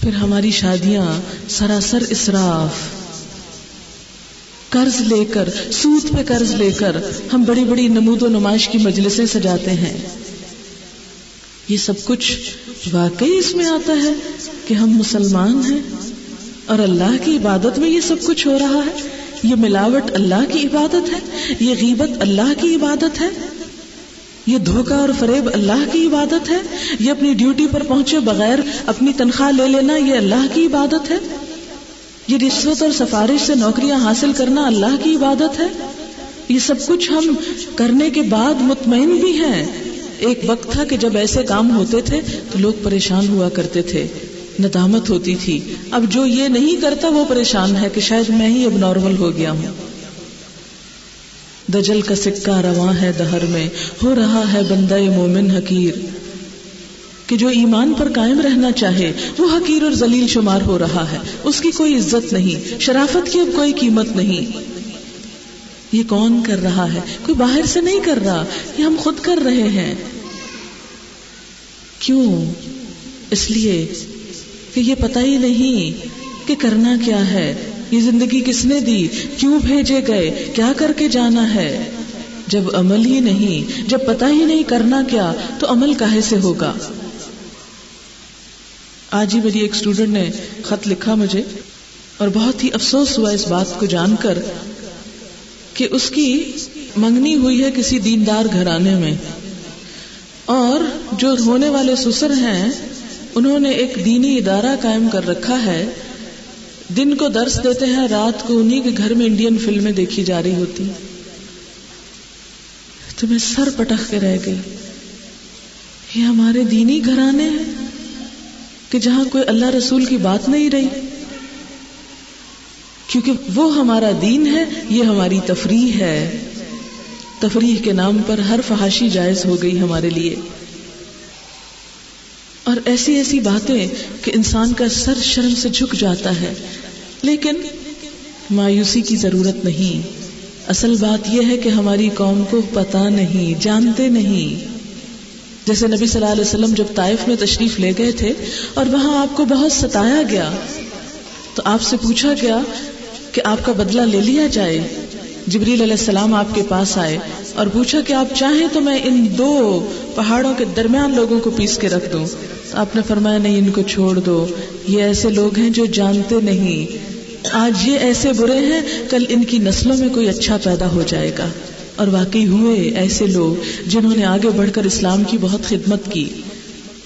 B: پھر ہماری شادیاں سراسر اسراف۔ قرض لے کر، سود پہ قرض لے کر ہم بڑی بڑی نمود و نمائش کی مجلسیں سجاتے ہیں۔ یہ سب کچھ واقعی اس میں آتا ہے کہ ہم مسلمان ہیں اور اللہ کی عبادت میں یہ سب کچھ ہو رہا ہے۔ یہ ملاوٹ اللہ کی عبادت ہے، یہ غیبت اللہ کی عبادت ہے۔ یہ دھوکا اور فریب اللہ کی عبادت ہے؟ یہ اپنی ڈیوٹی پر پہنچے بغیر اپنی تنخواہ لے لینا یہ اللہ کی عبادت ہے؟ یہ رشوت اور سفارش سے نوکریاں حاصل کرنا اللہ کی عبادت ہے؟ یہ سب کچھ ہم کرنے کے بعد مطمئن بھی ہیں۔ ایک وقت تھا کہ جب ایسے کام ہوتے تھے تو لوگ پریشان ہوا کرتے تھے۔ ندامت ہوتی تھی۔ اب جو یہ نہیں کرتا وہ پریشان ہے کہ شاید میں ہی اب نارمل ہو گیا ہوں۔ دجل کا سکہ رواں ہے دہر میں۔ ہو رہا ہے بندہ مومن حقیر۔ کہ جو ایمان پر قائم رہنا چاہے، وہ حقیر اور ذلیل شمار ہو رہا ہے۔ اس کی کوئی عزت نہیں، شرافت کی اب کوئی قیمت نہیں۔ یہ کون کر رہا ہے؟ کوئی باہر سے نہیں کر رہا۔ یہ ہم خود کر رہے ہیں۔ کیوں؟ اس لیے کہ یہ پتا ہی نہیں کہ کرنا کیا ہے۔ یہ زندگی کس نے دی؟ کیوں بھیجے گئے؟ کیا کر کے جانا ہے؟ جب عمل ہی نہیں، جب پتا ہی نہیں کرنا کیا، تو عمل کاہے سے ہوگا؟ آج ہی میری ایک اسٹوڈنٹ نے خط لکھا مجھے، اور بہت ہی افسوس ہوا اس بات کو جان کر کہ اس کی منگنی ہوئی ہے کسی دیندار گھرانے میں۔ اور جو ہونے والے سسر ہیں، انہوں نے ایک دینی ادارہ قائم کر رکھا ہے۔ دن کو درس دیتے ہیں، رات کو انہیں کے گھر میں انڈین فلمیں دیکھی جا رہی ہوتی۔ تو میں سر پٹخ کے رہ گئی۔ یہ ہمارے دینی گھرانے ہیں کہ جہاں کوئی اللہ رسول کی بات نہیں رہی۔ کیونکہ وہ ہمارا دین ہے، یہ ہماری تفریح ہے۔ تفریح کے نام پر ہر فحاشی جائز ہو گئی ہمارے لیے۔ اور ایسی ایسی باتیں کہ انسان کا سر شرم سے جھک جاتا ہے۔ لیکن مایوسی کی ضرورت نہیں۔ اصل بات یہ ہے کہ ہماری قوم کو پتا نہیں، جانتے نہیں۔ جیسے نبی صلی اللہ علیہ وسلم جب طائف میں تشریف لے گئے تھے اور وہاں آپ کو بہت ستایا گیا، تو آپ سے پوچھا گیا کہ آپ کا بدلہ لے لیا جائے۔ جبریل علیہ السلام آپ کے پاس آئے اور پوچھا کہ آپ چاہیں تو میں ان دو پہاڑوں کے درمیان لوگوں کو پیس کے رکھ دوں۔ آپ نے فرمایا، نہیں، ان کو چھوڑ دو۔ یہ ایسے لوگ ہیں جو جانتے نہیں۔ آج یہ ایسے برے ہیں، کل ان کی نسلوں میں کوئی اچھا پیدا ہو جائے گا۔ اور واقعی ہوئے ایسے لوگ جنہوں نے آگے بڑھ کر اسلام کی بہت خدمت کی۔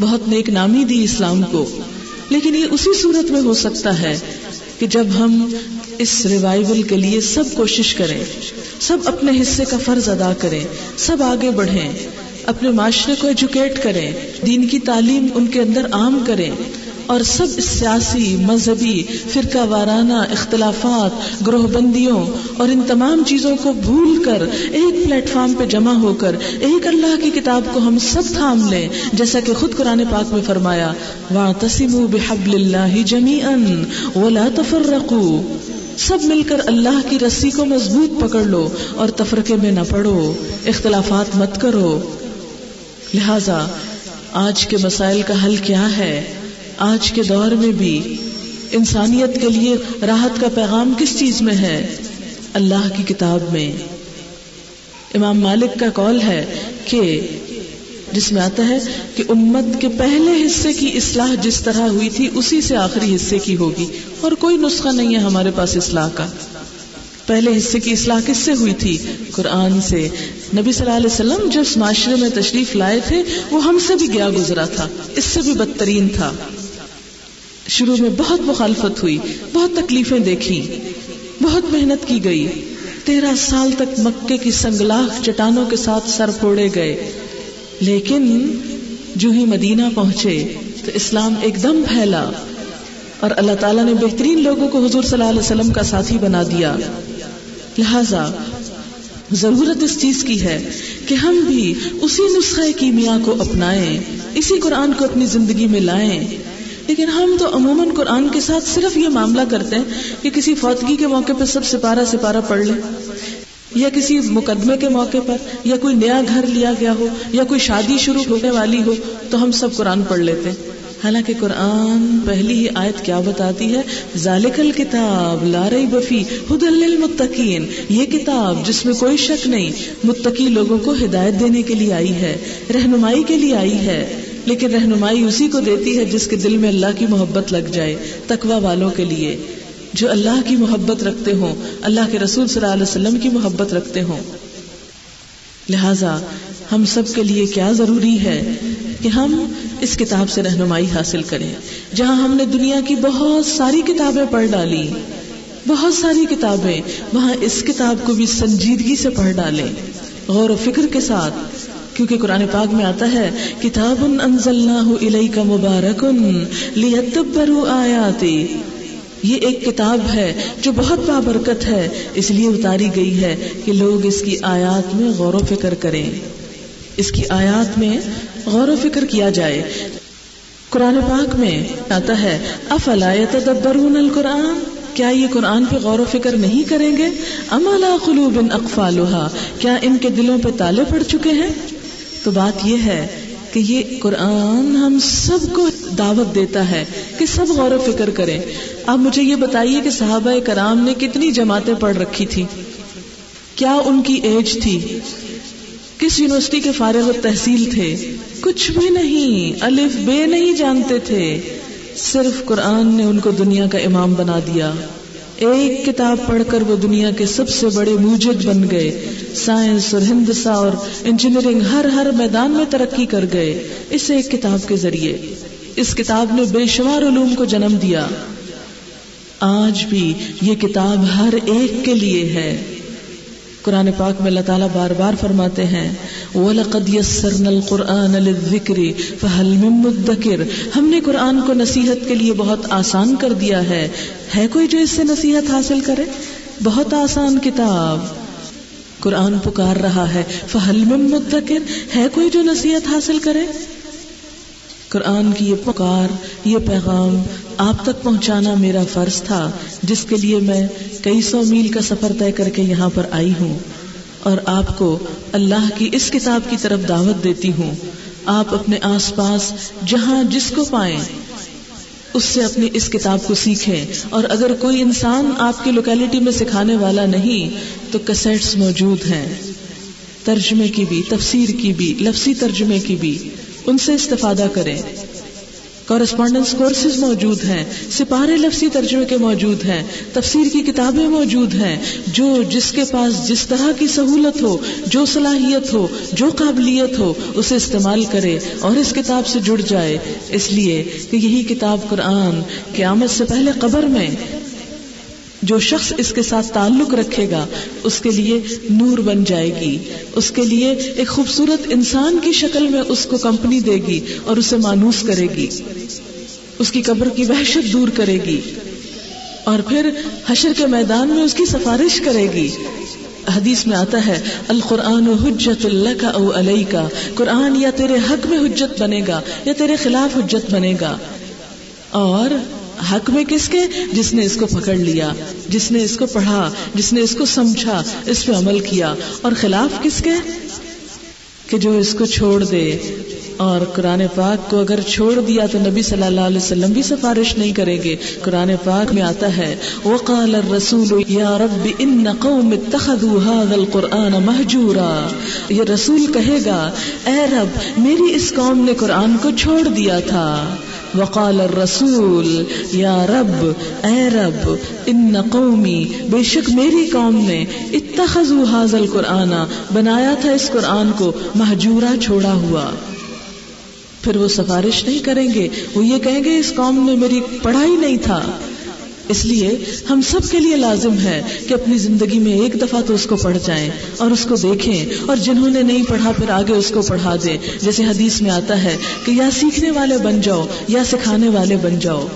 B: بہت نیک نامی دی اسلام کو۔ لیکن یہ اسی صورت میں ہو سکتا ہے کہ جب ہم اس ریوائول کے لیے سب کوشش کریں، سب اپنے حصے کا فرض ادا کریں، سب آگے بڑھیں۔ اپنے معاشرے کو ایجوکیٹ کریں، دین کی تعلیم ان کے اندر عام کریں اور سب سیاسی، مذہبی، فرقہ وارانہ اختلافات گروہ بندیوں اور ان تمام چیزوں کو بھول کر ایک پلیٹ فارم پہ جمع ہو کر ایک اللہ کی کتاب کو ہم سب تھام لیں، جیسا کہ خود قرآن پاک میں فرمایا، وَاعْتَصِمُوا بِحَبْلِ اللَّهِ جَمِيعًا وَلَا تَفَرَّقُوا سب مل کر اللہ کی رسی کو مضبوط پکڑ لو اور تفرقے میں نہ پڑو، اختلافات مت کرو۔ لہذا آج کے مسائل کا حل کیا ہے؟ آج کے دور میں بھی انسانیت کے لیے راحت کا پیغام کس چیز میں ہے؟ اللہ کی کتاب میں۔ امام مالک کا قول ہے کہ جس میں آتا ہے کہ امت کے پہلے حصے کی اصلاح جس طرح ہوئی تھی، اسی سے آخری حصے کی ہوگی، اور کوئی نسخہ نہیں ہے ہمارے پاس اصلاح کا۔ پہلے حصے کی اصلاح کس سے ہوئی تھی؟ قرآن سے۔ نبی صلی اللہ علیہ وسلم جو اس معاشرے میں تشریف لائے تھے، وہ ہم سے بھی گیا گزرا تھا۔ اس سے بھی بدترین تھا۔ شروع میں بہت مخالفت ہوئی، بہت تکلیفیں دیکھی بہت محنت کی گئی۔ تیرہ سال تک مکے کی سنگلاخ چٹانوں کے ساتھ سر پھوڑے گئے۔ لیکن جو ہی مدینہ پہنچے، تو اسلام ایک دم پھیلا۔ اور اللہ تعالیٰ نے بہترین لوگوں کو حضور صلی اللہ علیہ وسلم کا ساتھی بنا دیا۔ لہذا ضرورت اس چیز کی ہے کہ ہم بھی اسی نسخہ کیمیا کو اپنائیں، اسی قرآن کو اپنی زندگی میں لائیں۔ لیکن ہم تو عموماً قرآن کے ساتھ صرف یہ معاملہ کرتے ہیں کہ کسی فوتگی کے موقع پہ سب سپارہ سپارہ پڑھ لیں، یا کسی مقدمے کے موقع پر، یا کوئی نیا گھر لیا گیا ہو، یا کوئی شادی شروع ہونے والی ہو، تو ہم سب قرآن پڑھ لیتے ہیں۔ حالانکہ قرآن پہلی ہی آیت کیا بتاتی ہے؟ ذالک الکتاب لا ریب بفی ہد للمتقین۔ یہ کتاب جس میں کوئی شک نہیں، متقی لوگوں کو ہدایت دینے کے لیے آئی ہے، رہنمائی کے لیے آئی ہے۔ لیکن رہنمائی اسی کو دیتی ہے جس کے دل میں اللہ کی محبت لگ جائے، تقوی والوں کے لیے۔ جو اللہ کی محبت رکھتے ہوں، اللہ کے رسول صلی اللہ علیہ وسلم کی محبت رکھتے ہوں۔ لہذا ہم سب کے لیے کیا ضروری ہے کہ ہم اس کتاب سے رہنمائی حاصل کریں، جہاں ہم نے دنیا کی بہت ساری کتابیں پڑھ ڈالی۔ بہت ساری کتابیں، وہاں اس کتاب کو بھی سنجیدگی سے پڑھ ڈالیں۔ غور و فکر کے ساتھ، کیونکہ قرآن پاک میں آتا ہے کتاب انزلناہ الیک مبارکن لیتبروا آیاتی۔ یہ ایک کتاب ہے جو بہت بابرکت ہے، اس لیے اتاری گئی ہے کہ لوگ اس کی آیات میں غور و فکر کریں۔ اس کی آیات میں غور و فکر کیا جائے۔ قرآن پاک میں آتا ہے، افلا يتدبرون القرآن؟ کیا یہ قرآن پہ غور و فکر نہیں کریں گے؟ امالا قلوب اقفالها کیا ان کے دلوں پہ تالے پڑ چکے ہیں؟ تو بات یہ ہے کہ یہ قرآن ہم سب کو دعوت دیتا ہے کہ سب غور و فکر کریں۔ آپ مجھے یہ بتائیے کہ صحابہ کرام نے کتنی جماعتیں پڑھ رکھی تھی کیا ان کی ایج تھی؟ کس یونیورسٹی کے فارغ و تحصیل تھے؟ کچھ بھی نہیں، الف بے نہیں جانتے تھے۔ صرف قرآن نے ان کو دنیا کا امام بنا دیا۔ ایک کتاب پڑھ کر وہ دنیا کے سب سے بڑے موجد بن گئے۔ سائنس اور ہندسا اور انجینئرنگ ہر ہر میدان میں ترقی کر گئے۔ اس ایک کتاب کے ذریعے۔ اس کتاب نے بے شمار علوم کو جنم دیا۔ آج بھی یہ کتاب ہر ایک کے لیے ہے۔ قرآن پاک میں اللہ تعالیٰ بار بار فرماتے ہیں، وَلَقَدْ يَسَّرْنَا الْقُرْآنَ لِلذِّكْرِ فَهَلْ مِن مُدَّكِرِ۔ ہم نے قرآن کو نصیحت کے لیے بہت آسان کر دیا ہے۔ ہے کوئی جو اس سے نصیحت حاصل کرے؟ بہت آسان کتاب۔ قرآن پکار رہا ہے۔ فَهَلْ مِن مُدَّكِرِ۔ ہے کوئی جو نصیحت حاصل کرے؟ قرآن کی یہ پکار، یہ پیغام آپ تک پہنچانا میرا فرض تھا، جس کے لیے میں کئی سو میل کا سفر طے کر کے یہاں پر آئی ہوں۔ اور آپ کو اللہ کی اس کتاب کی طرف دعوت دیتی ہوں۔ آپ اپنے آس پاس جہاں جس کو پائیں، اس سے اپنی اس کتاب کو سیکھیں۔ اور اگر کوئی انسان آپ کی لوکیلٹی میں سکھانے والا نہیں، تو کسیٹس موجود ہیں۔ ترجمے کی بھی، تفسیر کی بھی، لفظی ترجمے کی بھی۔ ان سے استفادہ کریں۔ کورسپونڈنس کورسز موجود ہیں، سپارے لفظی ترجمے کے موجود ہیں، تفسیر کی کتابیں موجود ہیں۔ جو جس کے پاس جس طرح کی سہولت ہو، جو صلاحیت ہو، جو قابلیت ہو، اسے استعمال کرے اور اس کتاب سے جڑ جائے۔ اس لیے کہ یہی کتاب قرآن قیامت سے پہلے قبر میں جو شخص اس کے ساتھ تعلق رکھے گا، اس کے لیے نور بن جائے گی۔ اس کے لیے ایک خوبصورت انسان کی شکل میں اس کو کمپنی دے گی اور اسے مانوس کرے گی۔ اس کی قبر کی وحشت دور کرے گی۔ اور پھر حشر کے میدان میں اس کی سفارش کرے گی۔ حدیث میں آتا ہے، القرآن حجت اللہ کا او علیہ کا قرآن یا تیرے حق میں حجت بنے گا، یا تیرے خلاف حجت بنے گا۔ اور حق میں کس کے؟ جس نے اس کو پکڑ لیا، جس نے اس کو پڑھا، جس نے اس کو سمجھا، اس پہ عمل کیا۔ اور خلاف کس کے؟ کہ جو اس کو چھوڑ دے۔ اور قرآن پاک کو اگر چھوڑ دیا تو نبی صلی اللہ علیہ وسلم بھی سفارش نہیں کریں گے۔ قرآن پاک میں آتا ہے، وقال الرسول یا رب ان قوم اتخذوا هذا القرآن مہجورا یہ رسول کہے گا، اے رب، میری اس قوم نے قرآن کو چھوڑ دیا تھا۔ وقال الرسول، یا رب، اے رب، ان قومی، بے شک میری قوم نے اتخذوا حاضل القرآن بنایا تھا اس قرآن کو، مہجورا چھوڑا ہوا۔ پھر وہ سفارش نہیں کریں گے، وہ یہ کہیں گے اس قوم نے میری پڑھائی نہیں تھا۔ اس لیے ہم سب کے لیے لازم ہے کہ اپنی زندگی میں ایک دفعہ تو اس کو پڑھ جائیں اور اس کو دیکھیں اور جنہوں نے نہیں پڑھا پھر آگے اس کو پڑھا دیں۔ جیسے حدیث میں آتا ہے کہ یا سیکھنے والے بن جاؤ یا سکھانے والے بن جاؤ۔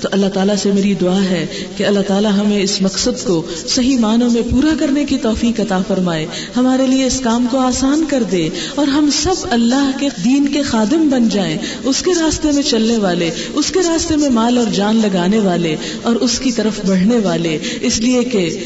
B: تو اللہ تعالیٰ سے میری دعا ہے کہ اللہ تعالیٰ ہمیں اس مقصد کو صحیح معنوں میں پورا کرنے کی توفیق عطا فرمائے۔ ہمارے لیے اس کام کو آسان کر دے اور ہم سب اللہ کے دین کے خادم بن جائیں۔ اس کے راستے میں چلنے والے، اس کے راستے میں مال اور جان لگانے والے اور اس کی طرف بڑھنے والے۔ اس لیے کہ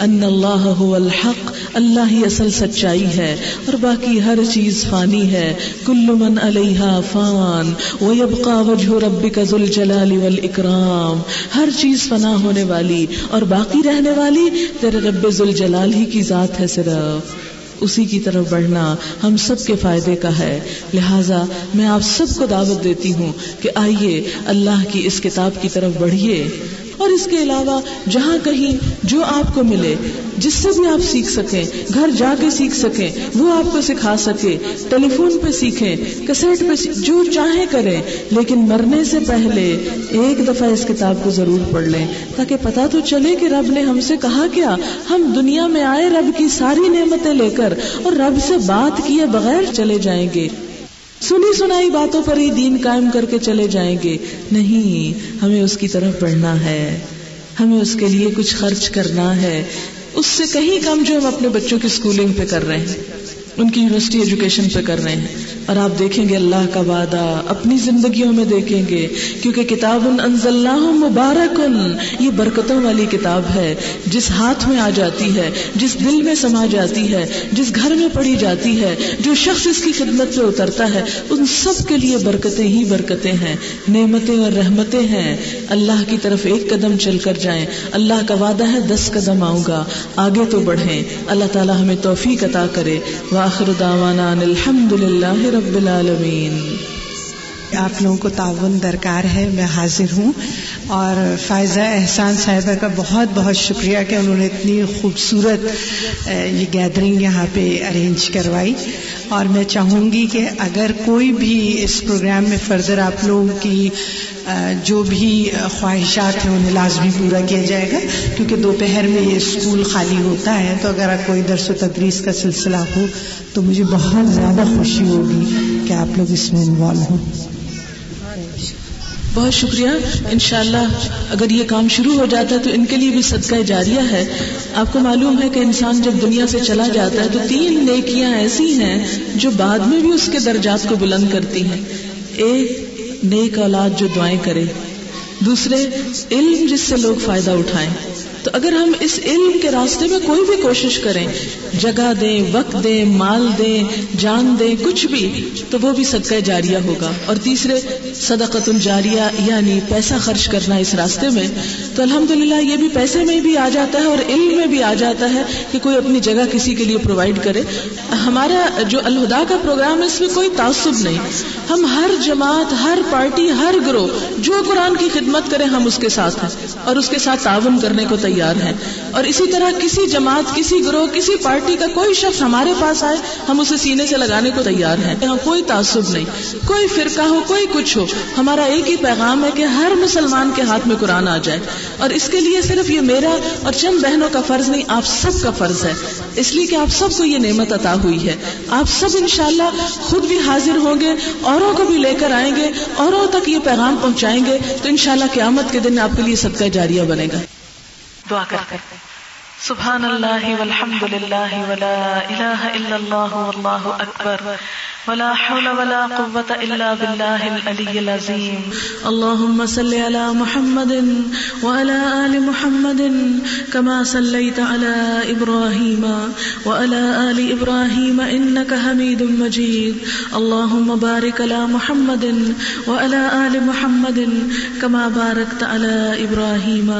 B: ان اللہ هو الحق، اللہ ہی اصل سچائی ہے، اور باقی ہر چیز فانی ہے۔ کل من علیہا فان ویبقى وجہ ربک ذو الجلال والاکرام۔ ہر چیز فنا ہونے والی اور باقی رہنے والی تیرے رب ذو الجلال ہی کی ذات ہے صرف۔ اسی کی طرف بڑھنا ہم سب کے فائدے کا ہے۔ لہٰذا میں آپ سب کو دعوت دیتی ہوں کہ آئیے اللہ کی اس کتاب کی طرف بڑھیے اور اس کے علاوہ جہاں کہیں جو آپ کو ملے، جس سے بھی آپ سیکھ سکیں، گھر جا کے سیکھ سکیں، وہ آپ کو سکھا سکے۔ ٹیلی فون پہ سیکھیں، کسیٹ پہ جو چاہے کریں، لیکن مرنے سے پہلے ایک دفعہ اس کتاب کو ضرور پڑھ لیں۔ تاکہ پتا تو چلے کہ رب نے ہم سے کہا کیا۔ ہم دنیا میں آئے رب کی ساری نعمتیں لے کر اور رب سے بات کیے بغیر چلے جائیں گے۔ سنی سنائی باتوں پر ہی دین قائم کر کے چلے جائیں گے۔ نہیں، ہمیں اس کی طرف بڑھنا ہے۔ ہمیں اس کے لیے کچھ خرچ کرنا ہے۔ اس سے کہیں کم جو ہم اپنے بچوں کی اسکولنگ پہ کر رہے ہیں۔ ان کی یونیورسٹی ایجوکیشن پہ کر رہے ہیں۔ اور آپ دیکھیں گے اللہ کا وعدہ، اپنی زندگیوں میں دیکھیں گے۔ کیونکہ کتاب مبارک، یہ برکتوں والی کتاب ہے، جس ہاتھ میں آ جاتی ہے، جس دل میں سما جاتی ہے، جس گھر میں پڑھی جاتی ہے، جو شخص اس کی خدمت پہ اترتا ہے، ان سب کے لیے برکتیں ہی برکتیں ہیں۔ نعمتیں اور رحمتیں ہیں۔ اللہ کی طرف ایک قدم چل کر جائیں۔ اللہ کا وعدہ ہے، دس قدم آؤں گا۔ آگے تو بڑھیں۔ اللہ تعالیٰ ہمیں توفیق عطا کرے۔ واخر دعوانا الحمد للہ رب العالمین
C: آپ لوگوں کو تعاون درکار ہے، میں حاضر ہوں۔ اور فائزہ احسان صاحبہ کا بہت بہت شکریہ کہ انہوں نے اتنی خوبصورت یہ گیدرنگ یہاں پہ ارینج کروائی۔ اور میں چاہوں گی کہ اگر کوئی بھی اس پروگرام میں فردر آپ لوگوں کی جو بھی خواہشات ہیں، انہیں لازمی پورا کیا جائے گا۔ کیونکہ دوپہر میں یہ اسکول خالی ہوتا ہے، تو اگر کوئی درس و تدریس کا سلسلہ ہو، تو مجھے بہت زیادہ خوشی ہوگی کہ آپ لوگ اس میں انوالو ہوں۔
B: بہت شکریہ۔ انشاءاللہ اگر یہ کام شروع ہو جاتا ہے تو ان کے لیے بھی صدقہ جاریہ ہے۔ آپ کو معلوم ہے کہ انسان جب دنیا سے چلا جاتا ہے تو تین نیکیاں ایسی ہیں جو بعد میں بھی اس کے درجات کو بلند کرتی ہیں۔ ایک، نیک اولاد جو دعائیں کرے۔ دوسرے، علم جس سے لوگ فائدہ اٹھائیں۔ تو اگر ہم اس علم کے راستے میں کوئی بھی کوشش کریں، جگہ دیں، وقت دیں، مال دیں، جان دیں، کچھ بھی، تو وہ بھی صدقہ جاریہ ہوگا۔ اور تیسرے صدقت الجاریہ یعنی پیسہ خرچ کرنا اس راستے میں، تو الحمدللہ یہ بھی پیسے میں بھی آ جاتا ہے اور علم میں بھی آ جاتا ہے کہ کوئی اپنی جگہ کسی کے لیے پرووائڈ کرے۔ ہمارا جو الہدا کا پروگرام ہے، اس میں کوئی تعصب نہیں۔ ہم ہر جماعت، ہر پارٹی ہر گروہ، جو قرآن کی خدمت کرے، ہم اس کے ساتھ ہیں۔ اور اس کے ساتھ تعاون کرنے کو تیار تیار ہیں اور اسی طرح کسی جماعت، کسی گروہ، کسی پارٹی کا کوئی شخص ہمارے پاس آئے، ہم اسے سینے سے لگانے کو تیار ہیں۔ یہاں کوئی تعصب نہیں۔ کوئی فرقہ ہو، کوئی کچھ ہو۔ ہمارا ایک ہی پیغام ہے کہ ہر مسلمان کے ہاتھ میں قرآن آ جائے۔ اور اس کے لیے صرف یہ میرا اور چند بہنوں کا فرض نہیں، آپ سب کا فرض ہے۔ اس لیے کہ آپ سب کو یہ نعمت عطا ہوئی ہے۔ آپ سب انشاءاللہ خود بھی حاضر ہوں گے، اوروں کو بھی لے کر آئیں گے، اوروں تک یہ پیغام پہنچائیں گے۔ تو انشاءاللہ قیامت کے دن آپ کے لیے صدقہ جاریہ بنے گا۔
D: دعا کرتے ہیں۔ سبحان اللہ والحمد للہ ولا الہ الا اللہ واللہ اکبر ولا حول ولا قوة الا باللہ العلی العظیم
B: اللهم صل على محمد وعلى آل محمد كما صليت على إبراهيم وعلى آل إبراهيم إنك حميد مجيد اللهم بارك على محمد وعلى آل محمد كما باركت على إبراهيم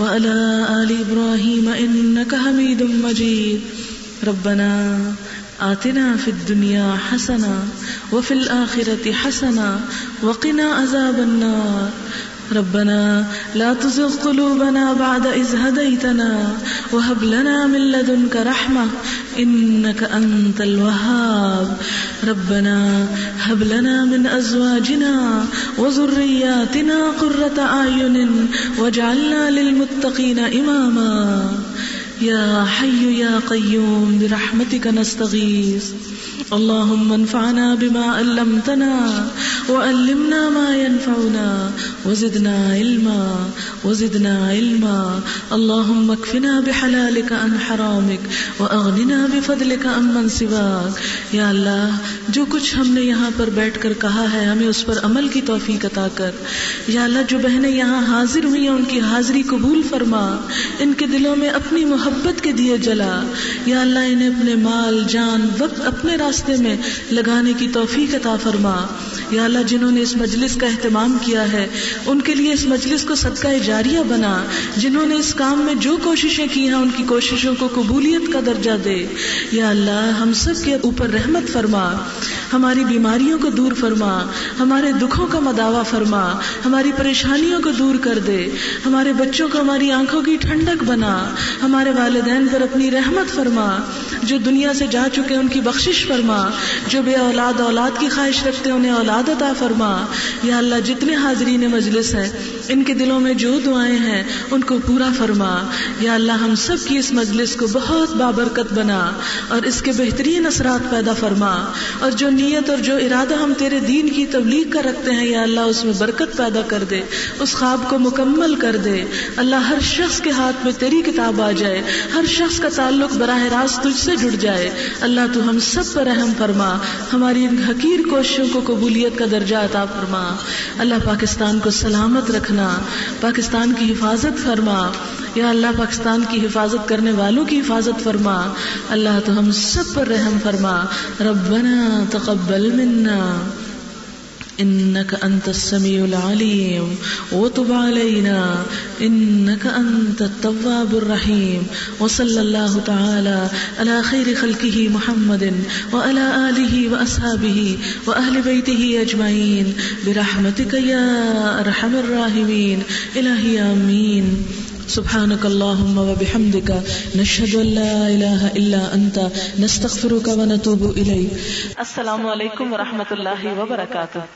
B: وعلى آل ابراہیم إبراهيم إنك حميد مجيد. ربنا آتنا في الدنيا حسنة وفي الآخرة حسنة وقنا عذاب النار. ربنا لا تزغ قلوبنا بعد إذ هديتنا وهب لنا من لدنك رحمة إنك أنت الوهاب. ربنا هب لنا من أزواجنا وذرياتنا قرة أعين واجعلنا للمتقين إماما. يا حي يا قيوم، برحمتك نستغيث. اللهم انفعنا بما علمتنا وعلمنا ما ينفعنا وزدنا علما وزدنا علما. اللهم اكفنا بحلالك عن حرامك واغننا بفضلك عن من سواك. یا اللہ، جو کچھ ہم نے یہاں پر بیٹھ کر کہا ہے، ہمیں اس پر عمل کی توفیق عطا کر۔ یا اللہ، جو بہنیں یہاں حاضر ہوئی ہیں، ان کی حاضری قبول فرما۔ ان کے دلوں میں اپنی محبت کے دیے جلا۔ یا اللہ، انہیں اپنے مال، جان، وقت، اپنے راہ راستے میں لگانے کی توفیق عطا فرما۔ یا اللہ، جنہوں نے اس مجلس کا اہتمام کیا ہے، ان کے لیے اس مجلس کو صدقہ جاریہ بنا۔ جنہوں نے اس کام میں جو کوششیں کی ہیں، ان کی کوششوں کو قبولیت کا درجہ دے۔ یا اللہ، ہم سب کے اوپر رحمت فرما۔ ہماری بیماریوں کو دور فرما، ہمارے دکھوں کا مداوع فرما، ہماری پریشانیوں کو دور کر دے، ہمارے بچوں کو ہماری آنکھوں کی ٹھنڈک بنا، ہمارے والدین پر اپنی رحمت فرما، جو دنیا سے جا چکے ان کی بخشش فرما، جو بے اولاد اولاد کی خواہش رکھتے انہیں اولاد عطا فرما۔ یا اللہ، جتنے حاضرین مجلس ہیں، ان کے دلوں میں جو دعائیں ہیں، ان کو پورا فرما۔ یا اللہ، ہم سب کی اس مجلس کو بہت بابرکت بنا اور اس کے بہترین اثرات پیدا فرما۔ اور جو نیت اور جو ارادہ ہم تیرے دین کی تبلیغ کا رکھتے ہیں، یا اللہ اس میں برکت پیدا کر دے، اس خواب کو مکمل کر دے۔ اللہ ہر شخص کے ہاتھ میں تیری کتاب آ جائے، ہر شخص کا تعلق براہ راست تجھ سے جڑ جائے۔ اللہ تو ہم سب پر رحم فرما، ہماری ان حقیر کوششوں کو قبولیت کا درجہ عطا فرما۔ اللہ پاکستان کو سلامت رکھنا، پاکستان کی حفاظت فرما۔ یا اللہ پاکستان کی حفاظت کرنے والوں کی حفاظت فرما۔ اللہ تو ہم سب پر رحم فرما۔ ربنا تقبل منا۔ انك انت السميع العليم وتب علينا انك انت التواب الرحيم وصلى الله تعالى على خير خلقه محمد وعلى اله واصحابه واهل بيته اجمعين برحمتك يا ارحم الراحمين الهي امين سبحانك اللهم وبحمدك نشهد ان لا اله الا انت نستغفرك ونتوب اليك
D: السلام علیکم ورحمۃ اللہ وبرکاتہ